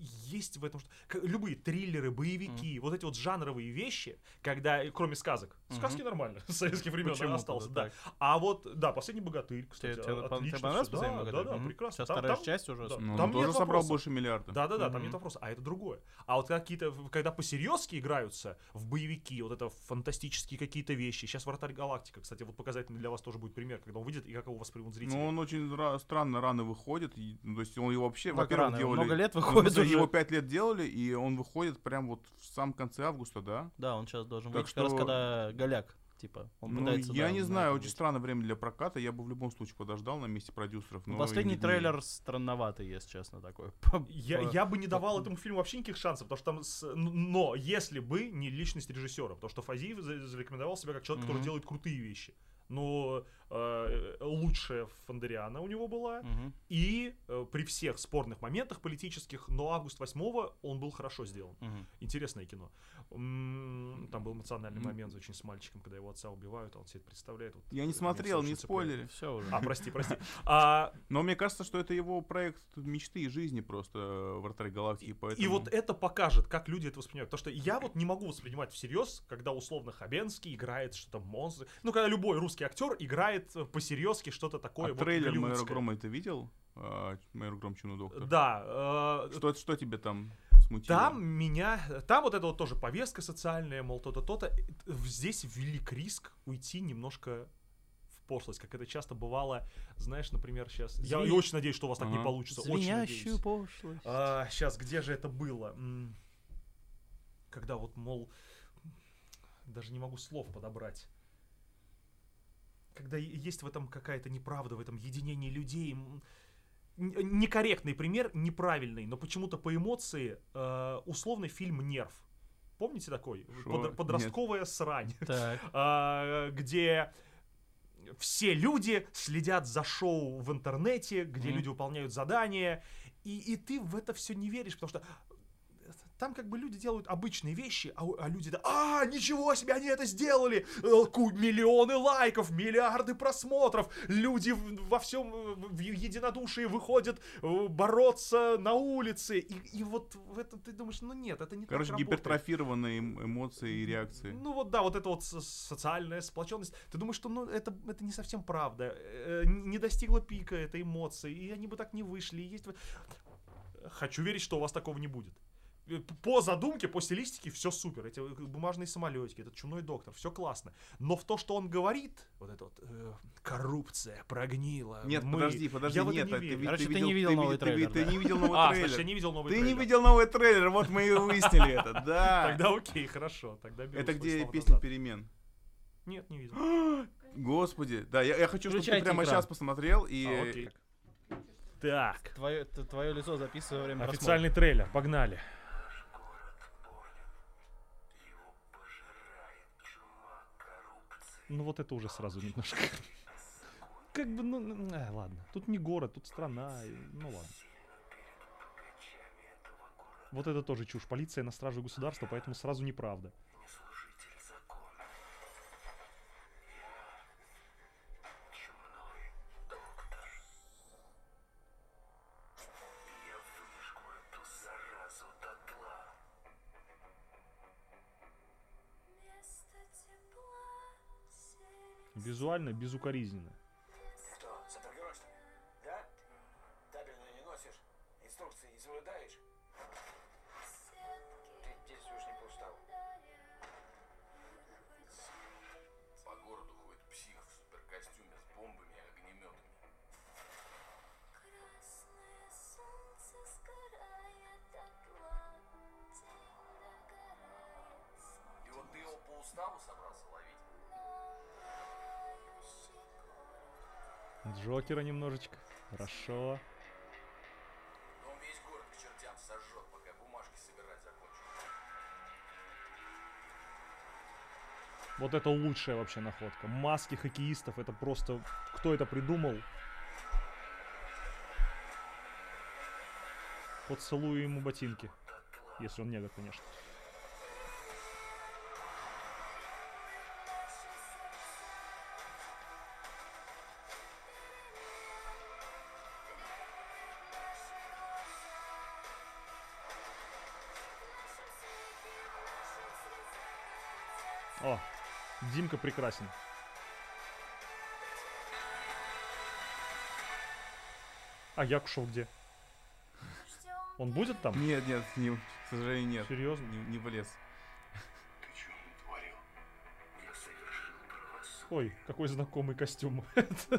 есть в этом что любые триллеры, боевики, вот эти вот жанровые вещи, когда кроме сказок, сказки нормально с советских времен Почему-то остался, да так. А вот да, последний богатырь, кстати, Тебе- отлично тебе. «Последний да, богатырь»? да, да, прекрасно. Сейчас Там- вторая там- часть уже. да. Ну, Там тоже нет собрал больше миллиарда. Да, да, да, там Мгм. нет вопроса. А это другое. А вот какие-то, когда по-серьезки играются в боевики, вот это фантастические какие-то вещи. Сейчас Вратарь Галактика, кстати, вот показательный для вас тоже будет пример, когда он выйдет и как его воспримут зрители. Ну, он очень ра- странно рано выходит. и, ну, то есть он его вообще, во-первых, рано? делали... Много лет выходит смысле, уже. Его пять лет делали, и он выходит прям вот в самом конце августа, да? Да, он сейчас должен Так выйти как раз что- когда голяк, типа, он Ну, пытается... я да, не на знаю, очень быть. странное время для проката. Я бы в любом случае подождал на месте продюсеров. но Ну, Последний не- трейлер странноватый, если честно, такой. Я, По- я бы не давал этому фильму вообще никаких шансов, потому что там... с- но если бы не личность режиссера, потому что Фазиев за- зарекомендовал себя как человек, который Мгм. делает крутые вещи. Но э, лучшая Фондериана у него была, Мгм. и э, при всех спорных моментах политических, но август 8 он был хорошо сделан. Мгм. Интересное кино. М, Там был эмоциональный М. момент очень с мальчиком, когда его отца убивают, а он себе это представляет. вот, Я не меня смотрел, не спойлери. Все уже. А, прости, прости. А, Но мне кажется, что это его проект мечты и жизни просто э, Вратарь Галактики. Поэтому... И вот это покажет, как люди это воспринимают. Потому что я вот не могу воспринимать всерьез, когда условно Хабенский играет что-то монстр. Ну, когда любой русский актер играет э, по-серьезки что-то такое. а вот трейлер Майора. Грома ты видел? А, Майор Гром Чуну Доктор. Да. э, Что, что тебе там смутило? Там меня, там вот это вот тоже повестка социальная, мол, то-то, то-то. Здесь велик риск уйти немножко в пошлость, как это часто бывало, знаешь, например, сейчас. Я Звени- и очень надеюсь, что у вас так не Ага. получится. Очень Звенящую надеюсь. пошлость. сейчас, где же это было? Когда вот, мол, даже не могу слов подобрать. Когда есть в этом какая-то неправда, в этом единении людей. н- Некорректный пример, неправильный, но почему-то по эмоции э, условный фильм «Нерв». Помните такой? Шо? Под- подростковая срань. Так. А, где все люди следят за шоу в интернете, где люди выполняют задания, и, и ты в это все не веришь, потому что там как бы люди делают обычные вещи, а, а люди, да, а, ничего себе, они это сделали, Э, миллионы лайков, миллиарды просмотров, люди во всем э, в единодушии выходят э, бороться на улице, и, и вот в это ты думаешь, ну нет, это не Короче, так гипертрофированные эм- эмоции и реакции. Ну вот да, вот эта вот со- социальная сплоченность. Ты думаешь, что ну это, это не совсем правда. Не достигла пика этой эмоции, и они бы так не вышли. И есть... Хочу верить, что у вас такого не будет. По задумке, по стилистике все супер. Эти э, бумажные самолетики, этот чумной доктор, все классно. Но в то, что он говорит, вот это вот э, коррупция прогнила. Нет, мы- подожди, подожди, я нет, не а ты, Короче, ты ты не видел ты новый ты трейлер, Ты да? не видел новый А, трейлер. значит, я не видел новый Ты не трейлер. видел новый трейлер, вот мы и выяснили это, да. Тогда окей, хорошо. Тогда Это где песня перемен. Нет, не видел. Господи, да, я, я хочу, чтобы ты прямо экран. сейчас посмотрел и... А, окей. Так. Твое, твое лицо записываю во время просмотра. Официальный трейлер, погнали. Ну вот это уже сразу немножко. Как бы, ну, ну, а, ладно. Тут не город, тут страна. Ну ладно. Вот это тоже чушь. Полиция на страже государства, поэтому сразу неправда. Визуально безукоризненно. Что, супергерой, что ли? Да? Табельное не носишь? Инструкции не соблюдаешь? Ты действуешь не по уставу. По городу ходит псих в суперкостюме с бомбами и огнеметами. Красное солнце сгорает дотла, день догорается, И вот ты его по уставу собрался Джокера немножечко. Хорошо. Но он весь город к чертям сожжет, пока бумажки собирать закончит. Вот это лучшая вообще находка. Маски хоккеистов, это просто... Кто это придумал? Поцелую ему ботинки. Если он негр, конечно. О, Димка прекрасен. А Якушев где? Ждем Он будет там? Нет, нет, не, к сожалению, нет. Серьезно? Не, не влез. Ты что натворил? Я совершил правосудие. Ой, какой знакомый костюм.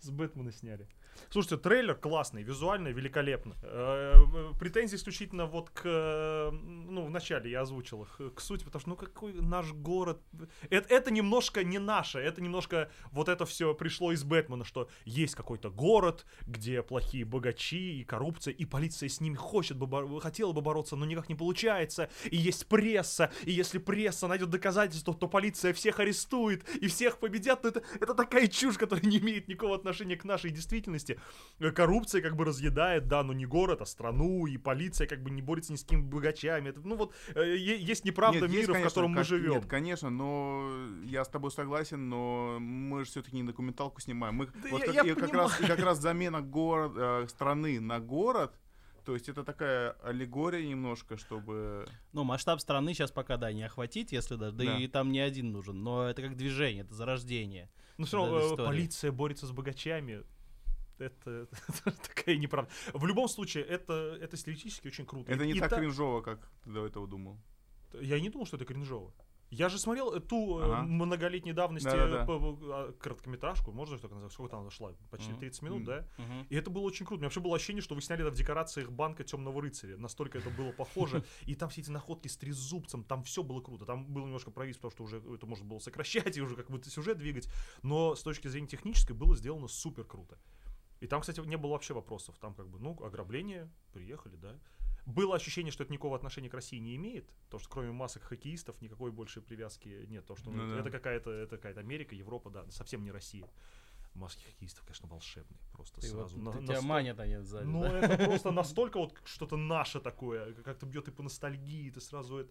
С Бэтмена сняли. Слушайте, трейлер классный, визуально великолепно. Э, э, Претензии исключительно вот к... э, Ну, вначале я озвучил их, к сути, потому что, ну, какой наш город... Это, это немножко не наше, это немножко... Вот это все пришло из Бэтмена, что есть какой-то город, где плохие богачи и коррупция, и полиция с ними хочет бы, хотела бы бороться, но никак не получается. И есть пресса, и если пресса найдет доказательства, то полиция всех арестует и всех победят. Но это, это такая чушь, которая не имеет никакого отношения к нашей действительности. Э, Коррупция как бы разъедает, да, но не город, а страну, и полиция как бы не борется ни с кем богачами. Это, ну вот, э, есть неправда Нет, есть, мира, в конечно, котором мы живем. Нет, конечно, но я с тобой согласен, но мы же все-таки не документалку снимаем. Мы, Да вот я- как, я как, понимаю. раз, как раз замена город, э, страны на город, то есть это такая аллегория немножко, чтобы... Ну, масштаб страны сейчас пока, да, не охватить, если даже, да, Да. и там не один нужен, но это как движение, это зарождение. Ну все равно э, полиция борется с богачами. Это, такая неправда. В любом случае, это, это стилистически очень круто. Это И- не и так та- кринжово, как ты до этого думал. Я не думал, что это кринжово. Я же смотрел э, ту э, Ага. многолетней давности Да-да-да. э, а, короткометражку, можно так назвать, сколько там она шла? Почти Мгм. 30 минут, Мгм. да? Мгм. И это было очень круто. У меня вообще было ощущение, что вы сняли это в декорациях банка Темного рыцаря. Настолько это было похоже. И там все эти находки с трезубцем, там все было круто. Там было немножко провис, потому что уже это можно было сокращать и уже как будто сюжет двигать. Но с точки зрения технической было сделано супер круто. И там, кстати, не было вообще вопросов. Там как бы, ну, ограбление, приехали, да. Было ощущение, что это никакого отношения к России не имеет, то что кроме масок хоккеистов никакой больше привязки нет, то что ну, Ну да. это какая-то это какая-то Америка, Европа, да, совсем не Россия. Маски хоккеистов, конечно, волшебные, просто Ты вот- сразу. на- ты- тебя насто- манят они сзади. Ну, да? это просто настолько вот что-то наше такое, как-то бьет и по ностальгии, ты сразу это,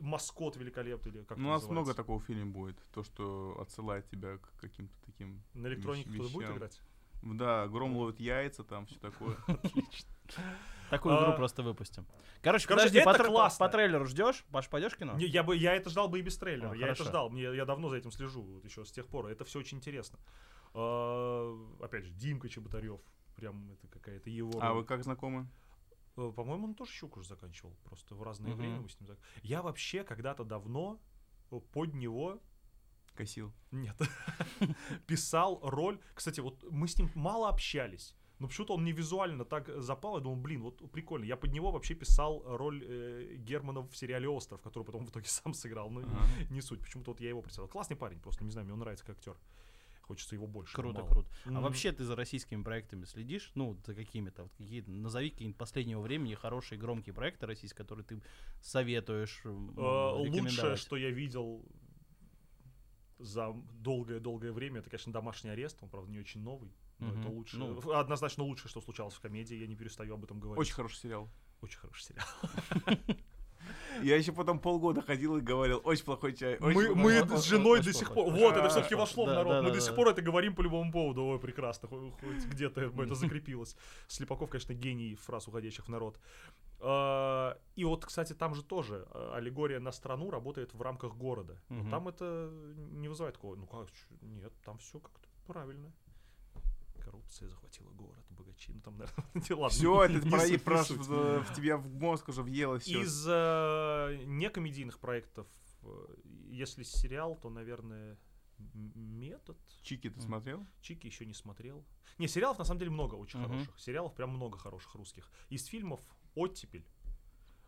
маскот великолепный, или как Ну, у нас много такого в фильме будет. То, что отсылает тебя к каким-то таким... На электронике вещ- кто-то будет играть? Да, гром ловит яйца, там все такое. Такую игру А, просто выпустим. Короче, короче, подожди, это по, трейлеру ждешь? Паш, пойдешь кино? Не, я бы, я это ждал бы и без трейлера. Я это ждал. Мне, я давно за этим слежу, вот еще с тех пор. Это все очень интересно. А, опять же, Димка Чеботарев. Прям это какая-то его. А вы как знакомы? Э, По-моему, он тоже щуку уже заканчивал. Просто в разное время мы с ним Я вообще когда-то давно под него Косил. Нет. Писал роль. Кстати, вот мы с ним мало общались. Но почему-то он мне визуально так запал. Я думал, блин, вот прикольно. Я под него вообще писал роль э, Германа в сериале «Остров», который потом в итоге сам сыграл. Ну, Ага. не суть. Почему-то вот я его представил. Классный парень просто, не знаю, мне он нравится как актер. Хочется его больше. но Круто, круто. А М. вообще ты за российскими проектами следишь? Ну, за какими-то, вот какие назови какие-нибудь последнего времени хорошие громкие проекты российские, которые ты советуешь Э, Лучшее, что я видел за долгое-долгое время, это, конечно, домашний арест. Он, правда, не очень новый. Но Мгм. это лучше. Ну. Однозначно лучшее, что случалось в комедии. Я не перестаю об этом говорить. Очень хороший сериал. Очень хороший сериал. Я еще потом полгода ходил и говорил, очень плохой чай. очень Мы, плохой». мы О- о- с женой до сих пор... Вот, это все-таки вошло в народ. да, Мы да, до да. сих пор это говорим по любому поводу. Ой, прекрасно. Хо- Хоть где-то это закрепилось. Слепаков, конечно, гений фраз, уходящих в народ. А, И вот, кстати, там же тоже а, аллегория на страну работает в рамках города. Но. Там это не вызывает такого. Ну как, нет, там все как-то правильно. Коррупция захватила город, богачи. Ну там, наверное, ладно. Все, это про, в, тебя в мозг уже въелось. Из э, некомедийных проектов, э, если сериал, то, наверное, метод. Чики ты смотрел? Чики еще не смотрел. Не, сериалов на самом деле много очень Мгм. хороших. Сериалов прям много хороших русских. Из фильмов оттепель.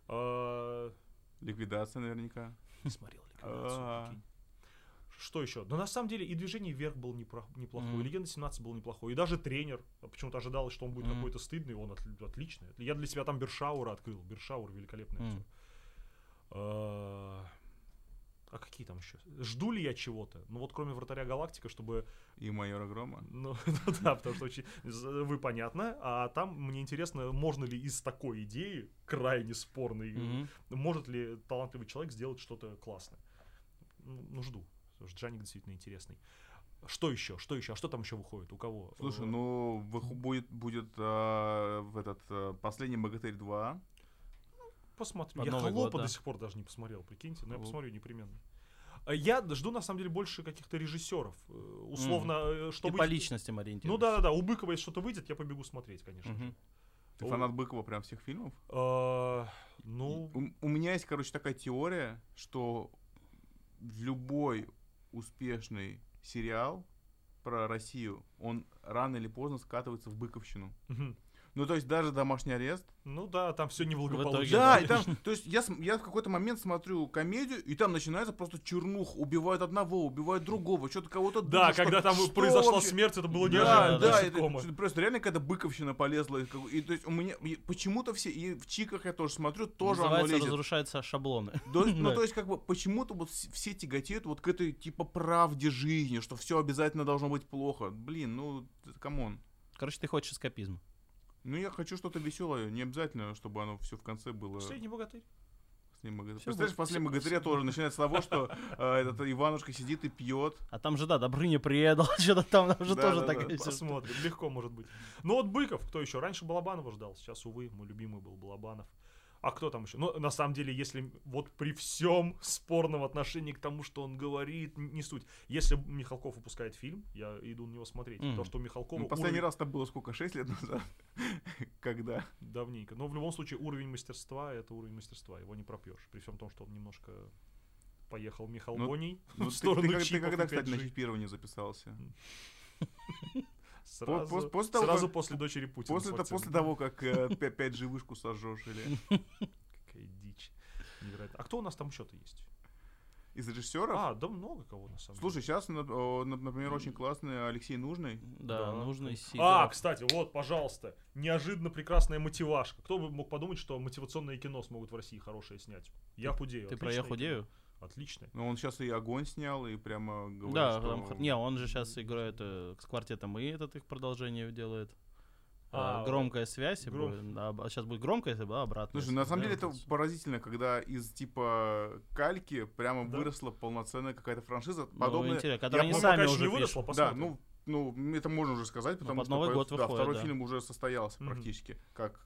Э, Ликвидация наверняка. Не смотрел ликвидацию. Что еще? Да на самом деле и движение вверх был непро- неплохой, Мгм. и Легенда 17 был неплохой, и даже тренер. а Почему-то ожидалось, что он будет Мгм. какой-то стыдный, он отли- отличный. Я для себя там Бершаура открыл. Бершаур великолепный актер. А а какие там еще? Жду ли я чего-то? Ну вот кроме вратаря Галактика, чтобы И майора Грома. ну, ну да, потому что очень, вы понятно, а там мне интересно, можно ли из такой идеи, крайне спорной, может ли талантливый человек сделать что-то классное. Ну, ну, жду. Потому что Джаник действительно интересный. Что еще? Что еще? А что там еще выходит? У кого? Слушай, Э, ну будет, будет а, в этот а, последний Богатырь 2. Посмотрю. Под Я Новый холопа год, да. до сих пор даже не посмотрел, прикиньте. Но я посмотрю непременно. А Я жду, на самом деле, больше каких-то режиссеров. Э, Условно, э, Ты чтобы... по личностям ориентируешься. Ну да-да-да, у Быкова, если что-то выйдет, я побегу смотреть, конечно. же. Мгм. Ты фанат Быкова прям всех фильмов? Ну, У, у меня есть, короче, такая теория, что в любой успешный сериал про Россию, он рано или поздно скатывается в быковщину. мгм. Ну, то есть даже домашний арест. ну да, там все неблагополучно. Да, да. и там, то есть я, я в какой-то момент смотрю комедию, и там начинается просто чернух. Убивают одного, убивают другого, что-то кого-то Да, душат. когда там Что произошла вообще? смерть, это было Да, неожиданно. да, даже это просто реально какая-то быковщина полезла. И, и то есть у меня и почему-то все, и в чиках я тоже смотрю, тоже оно Называется лезет. разрушаются шаблоны. То ну, Да. то есть, как бы, почему-то вот все тяготеют вот к этой, типа, правде жизни, что все обязательно должно быть плохо. Блин, ну, come on. Короче, ты хочешь эскапизм. Ну, я хочу что-то веселое, не обязательно, чтобы оно все в конце было... Последний богатырь. Последний богатырь. Представляешь, всё- богатыря тоже начинается с того, что э, этот Иванушка сидит и пьет. А там же, да, Добрыня предал, что-то там, там же Да, тоже да, всё- Посмотрим, легко может быть. Ну вот Быков, кто еще? Раньше Балабанова ждал, сейчас, увы, мой любимый был Балабанов. А кто там еще? Ну, на самом деле, если вот при всем спорном отношении к тому, что он говорит, не суть. Если Михалков выпускает фильм, я иду на него смотреть. Мгм. Потому что у Михалкова Ну, последний уровень- раз это было сколько, 6 лет назад? Когда? давненько. Но в любом случае уровень мастерства это уровень мастерства, его не пропьешь. При всем том, что он немножко поехал Михал Ну, Ну, в ты, сторону ты ты чипов когда, кстати, на 5G. чипирование записался? Сразу, пос- после того, сразу как- после дочери Путина. После, то- после того, как э, 5G вышку сожжешь или... Какая дичь. Невероятно. А кто у нас там еще-то есть? из режиссеров. А, да много кого на самом Слушай, деле. сейчас, например, очень классный Алексей Нужный. Да, Да. нужно А, Сидоров. кстати, вот, пожалуйста, неожиданно прекрасная мотивашка. Кто бы мог подумать, что мотивационное кино смогут в России хорошее снять? Я худею. Ты про «Я Отличное худею»? кино. Отличное. Но он сейчас и огонь снял, и прямо говорит, Да, что... там не, он же сейчас играет э, с квартетом и этот их продолжение делает. А, А, громкая связь, и гром- будет- а, сейчас будет громкая, если бы обратно. Слушай, на самом деле это поразительно, когда из типа кальки прямо Да. выросла полноценная какая-то франшиза, ну, подобная. интересно, которые они Ну, сами уже не выросло, пишут. Да, ну, ну, это можно уже сказать, потому под что Новый год да, выходит, второй да. фильм уже состоялся Мгм. практически, как,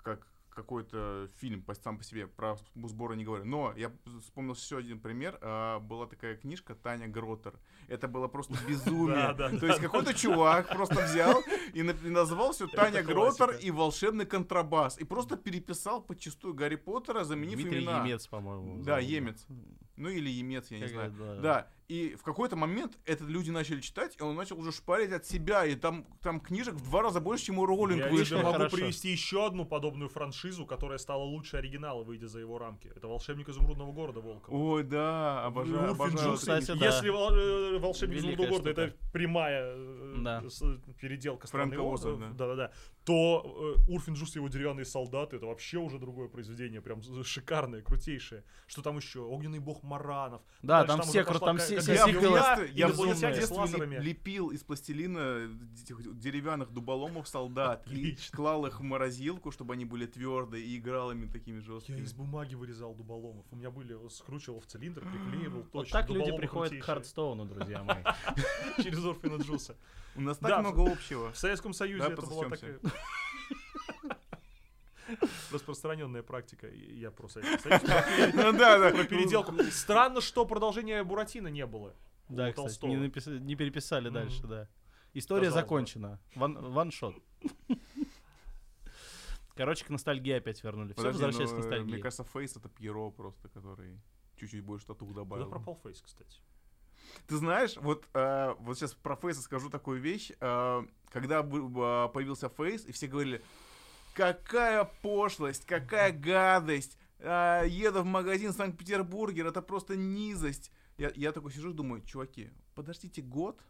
как какой-то фильм по- сам по себе, про сборы не говорю. Но я вспомнил еще один пример. а, Была такая книжка Таня Гротер. Это было просто безумие. То есть какой-то чувак просто взял и на- и назвал все Таня Гротер и волшебный контрабас. И просто переписал почастую Гарри Поттера, заменив Дмитрий имена. Емец, по-моему. Да. Емец. Ну или Емец, я не знаю. Да, и в какой-то момент это люди начали читать, и он начал уже шпарить от себя, и там, там книжек в два раза больше, чем у Роулинг Я вышло. тебе могу Хорошо. привести еще одну подобную франшизу, которая стала лучше оригинала, выйдя за его рамки. Это «Волшебник изумрудного города» Волкова. Ой, да, обожаю, Урфин обожаю. Кстати, да. Если э, «Волшебник Великая изумрудного города» это прямая э, Да. с- переделка Фрэнка страны Оза, О- да. да-да-да, то э, Урфин Джуз и его деревянные солдаты это вообще уже другое произведение, прям шикарное, крутейшее. Что там еще? Огненный бог Маранов. Да, Дальше там уже все пошла там все- Я сиквелы. детстве, я в детстве лепил из пластилина этих деревянных дуболомов солдат и Отлично. клал их в морозилку, чтобы они были твердые, и играл ими такими Я жесткими. из бумаги вырезал дуболомов. У меня были, скручивал в цилиндр, приклеивал Вот точно. так люди приходят к крутейшие. Хардстоуну, друзья мои. Через Урфина Джуса. У нас так много общего. В Советском Союзе это была такая... Распространенная практика. Я про Советский Союз. Да, да. Про переделку. Странно, что продолжения Буратино не было. Да, кстати, Толстого. не, переписали дальше, да. История закончена. Ван- Ваншот. Короче, к ностальгии опять вернули. Все возвращаясь к ну, э, ностальгии. Мне кажется, Фейс это Пьеро просто, который чуть-чуть больше татух Куда добавил. пропал Фейс, кстати? Ты знаешь, вот, э, вот сейчас про Фейса скажу такую вещь. Э, когда э, появился Фейс, и все говорили, какая пошлость, какая гадость. э, еду в магазин Санкт-Петербургер, это просто низость. Я, я такой сижу и думаю, чуваки, подождите год,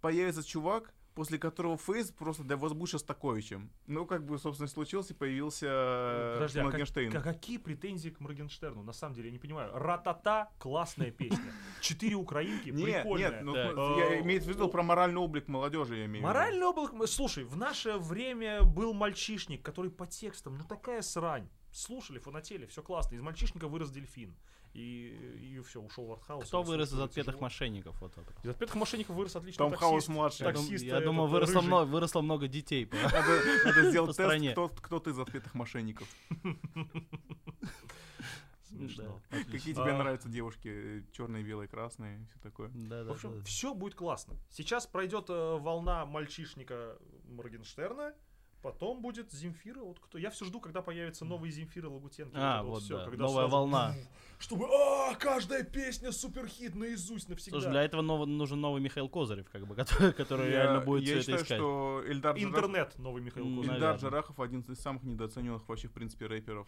появится чувак, после которого Фейс просто для вас будет Шостаковичем. Ну, как бы, собственно, случился, и появился э, Подожди, а как- какие претензии к Моргенштерну? На самом деле, я не понимаю. Ратата классная песня. Четыре украинки, прикольная. нет, ну, смотри, я имею в виду про моральный облик молодежи, я имею. Моральный облак... м, Слушай, в наше время был мальчишник, который по текстам, ну такая срань. Слушали, фанатели, все классно. Из мальчишника вырос дельфин. И, и все, ушел в артхаус. Кто вырос из отпетых тяжело. мошенников? Вот вопрос. Из отпетых мошенников вырос отличный Том таксист. Хаус младший. Таксист, я думаю, выросло, рыжий. много, выросло много детей. Надо, надо сделать тест, кто, кто ты из отпетых мошенников. Смешно. Да, отлично. Какие тебе А. нравятся девушки? Черные, белые, красные, все такое. Да, В общем, да. все будет классно. Сейчас пройдет э, волна мальчишника Моргенштерна, потом будет Земфира. Вот кто. Я все жду, когда появится новый Земфира Лагутенко. А, это вот всё, да, когда новая сразу волна. Чтобы, а, каждая песня суперхит наизусть навсегда. Слушай, для этого ново- нужен новый Михаил Козырев, как бы, который, который Я- реально будет я все это считаю, искать. что Эльдар, Интернет новый Михаил Кузьмин. Эльдар наверное. Джарахов один из самых недооцененных вообще, в принципе, рэперов.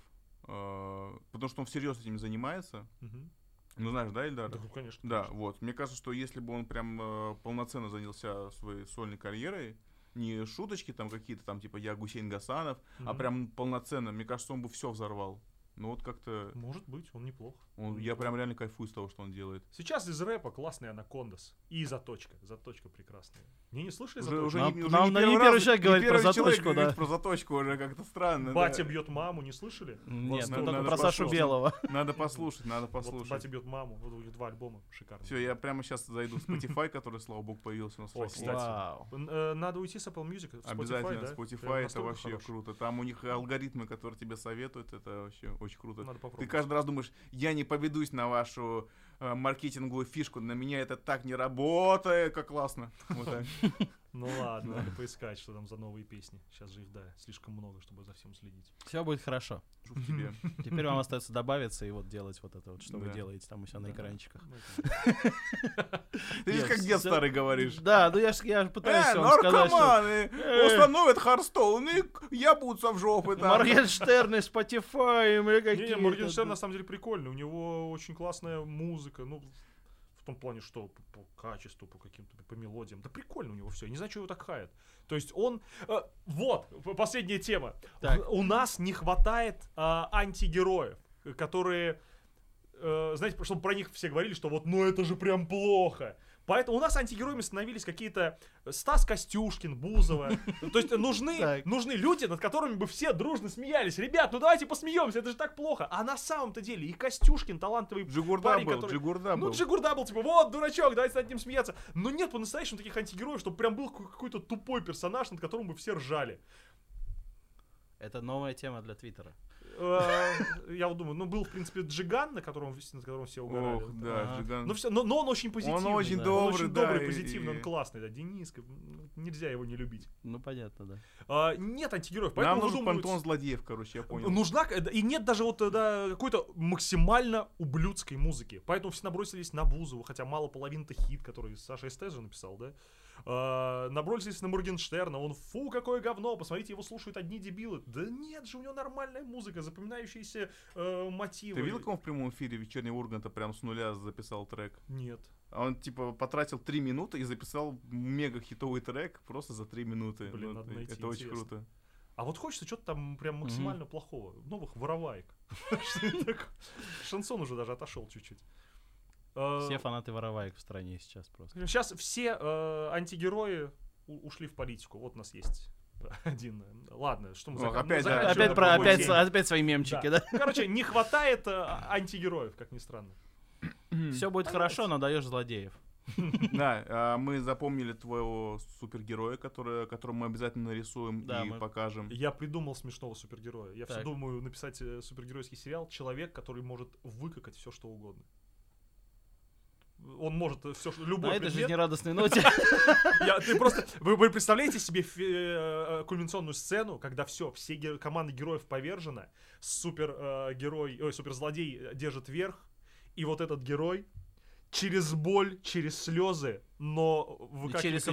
Э, Потому что он всерьез этим занимается. Мгм. Ну, знаешь, да, Эльдар? Да, конечно. Да, конечно. вот. Мне кажется, что если бы он прям э, полноценно занялся своей сольной карьерой, не шуточки там какие-то там, типа я Гусейн Гасанов, а Мгм. прям полноценно, мне кажется, он бы все взорвал. Ну вот как-то... Может быть, он неплох. Он- я прям реально кайфую с того, что он делает. Сейчас из рэпа классный Анакондас. И Заточка. Заточка прекрасная. Не, не слышали Уже, Заточку? уже Нам- не, уже нам- не нам первый не первый раз- человек говорит про первый человек заточку, да. про заточку уже как-то странно. Батя да. бьет маму, не слышали? Нет, Вот, ну надо- только про Сашу послушать. Белого. Надо послушать, надо Вот послушать. батя бьет маму. Вот у них два альбома шикарные. Все, я прямо сейчас зайду в Spotify, который, слава богу, появился у нас в России. кстати. Вау. Н- э, Надо уйти с Apple Music. Обязательно, да? Spotify это вообще хорош. круто. Там у них алгоритмы, которые тебе советуют, это вообще очень круто. Надо Ты каждый раз думаешь, я не поведусь на вашу э, маркетинговую фишку, на меня это так не работает, как классно. Вот так. Ну ладно, надо поискать, что там за новые песни. Сейчас же их, да, слишком много, чтобы за всем следить. Все будет хорошо. тебе. Теперь вам остается добавиться и вот делать вот это вот, что вы делаете там у себя на экранчиках. Ты же Нет, как дед старый говоришь. Да, ну я ж я ж пытаюсь Э, вам сказать, что наркоманы! Э. Установят Харстоун и ябутся в жопы там. Моргенштерн и Spotify, мы Не, какие не, Моргенштерн на самом деле прикольный. У него очень классная музыка. Ну, том плане, что по, по качеству, по каким-то, по мелодиям. Да прикольно у него все. Я не знаю, что его так хаят. То есть он... э, вот, последняя тема. Так. У нас не хватает а, антигероев, которые... э, знаете, чтобы про них все говорили, что вот, ну это же прям плохо. Поэтому у нас антигероями становились какие-то Стас Костюшкин, Бузова. То есть нужны, Так. нужны люди, над которыми бы все дружно смеялись. Ребят, ну давайте посмеемся, это же так плохо. А на самом-то деле и Костюшкин талантливый Джигурда парень, был, который- Джигурда ну, был. Джигурда был, типа, вот, дурачок, давайте над ним смеяться. Но нет по-настоящему таких антигероев, чтобы прям был какой- какой-то тупой персонаж, над которым бы все ржали. Это новая тема для Твиттера. Э, Я вот думаю, ну, был, в принципе, Джиган, на котором, над которым все угорали. Ох, да. Джиган. Но, все, но, но он очень позитивный. очень да. добрый, он очень да, добрый, и- позитивный, и- он классный, да. Дениска, м, нельзя его не любить. Ну, понятно, да. А, нет антигероев, Нам поэтому нужен выдумывают- пантон злодеев, короче, я понял. Нужна, к- и нет даже вот тогда какой-то максимально ублюдской музыки. Поэтому все набросились на Бузову, хотя мало половины-то хит, который Саша Эстез же написал, да? А, набросились на Моргенштерна, он фу, какое говно, посмотрите, его слушают одни дебилы. Да нет же, у него нормальная музыка, запоминающиеся э, мотивы. Ты видел, как он в прямом эфире вечернего Урганта прям с нуля записал трек? Нет. А Он, типа, потратил три минуты и записал мега хитовый трек просто за три минуты. Блин, Ну, надо найти, это очень интересно. круто. А вот хочется что-то там прям максимально плохого. Новых вороваек. Такое? Шансон уже даже отошел чуть-чуть. А, Все фанаты вороваек в стране сейчас просто. Сейчас все э, антигерои ушли в политику. Вот у нас есть один. э, Ладно, что мы Ох, зак- опять, да, Опять про опять, теме. опять свои мемчики, да? Короче, не хватает э, антигероев, как ни странно. Все будет хорошо, но даешь злодеев. Да, а, мы запомнили твоего супергероя, который, которого мы обязательно нарисуем Да, и мы- покажем. Я придумал смешного супергероя. Я все Так. думаю написать э, супергеройский сериал «Человек, который может выкакать все, что угодно». Он может все, любой На этой предмет. жизнерадостной ноте. Я- ты просто, вы, вы представляете себе фи- э, э, кульминационную сцену, когда все, все ге- команды героев повержена, супер э, герой, ой, супер злодей э, держит верх, и вот этот герой через боль, через слезы, но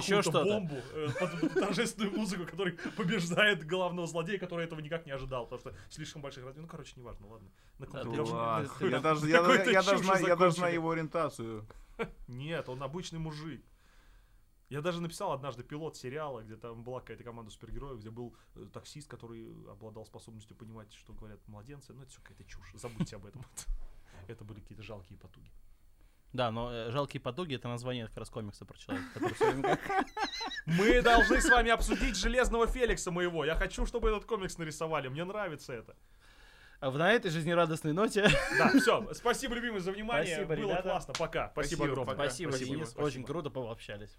ещё какую-то что-то. бомбу э, под, под торжественную музыку, который побеждает главного злодея, который этого никак не ожидал, потому что слишком больших размеров. Ну, короче, неважно, ладно. На Да, я я, я я даже на закончили. его ориентацию. Нет, он обычный мужик. Я даже написал однажды пилот сериала, где там была какая-то команда супергероев, где был э, таксист, который обладал способностью понимать, что говорят младенцы. Ну, это все какая-то чушь. Забудьте об этом. Это были какие-то жалкие потуги. Да, но э, жалкие потуги это название как раз комикса про человека, который Мы должны с вами обсудить Железного Феликса моего. Я хочу, чтобы этот комикс нарисовали. Мне нравится это. А в- На этой жизнерадостной ноте. Да, все. Спасибо, любимый, за внимание. Спасибо, Было ребята. классно. Пока. Спасибо Спасибо, огромное. пока. Спасибо, Спасибо, Денис. спасибо. Очень круто пообщались.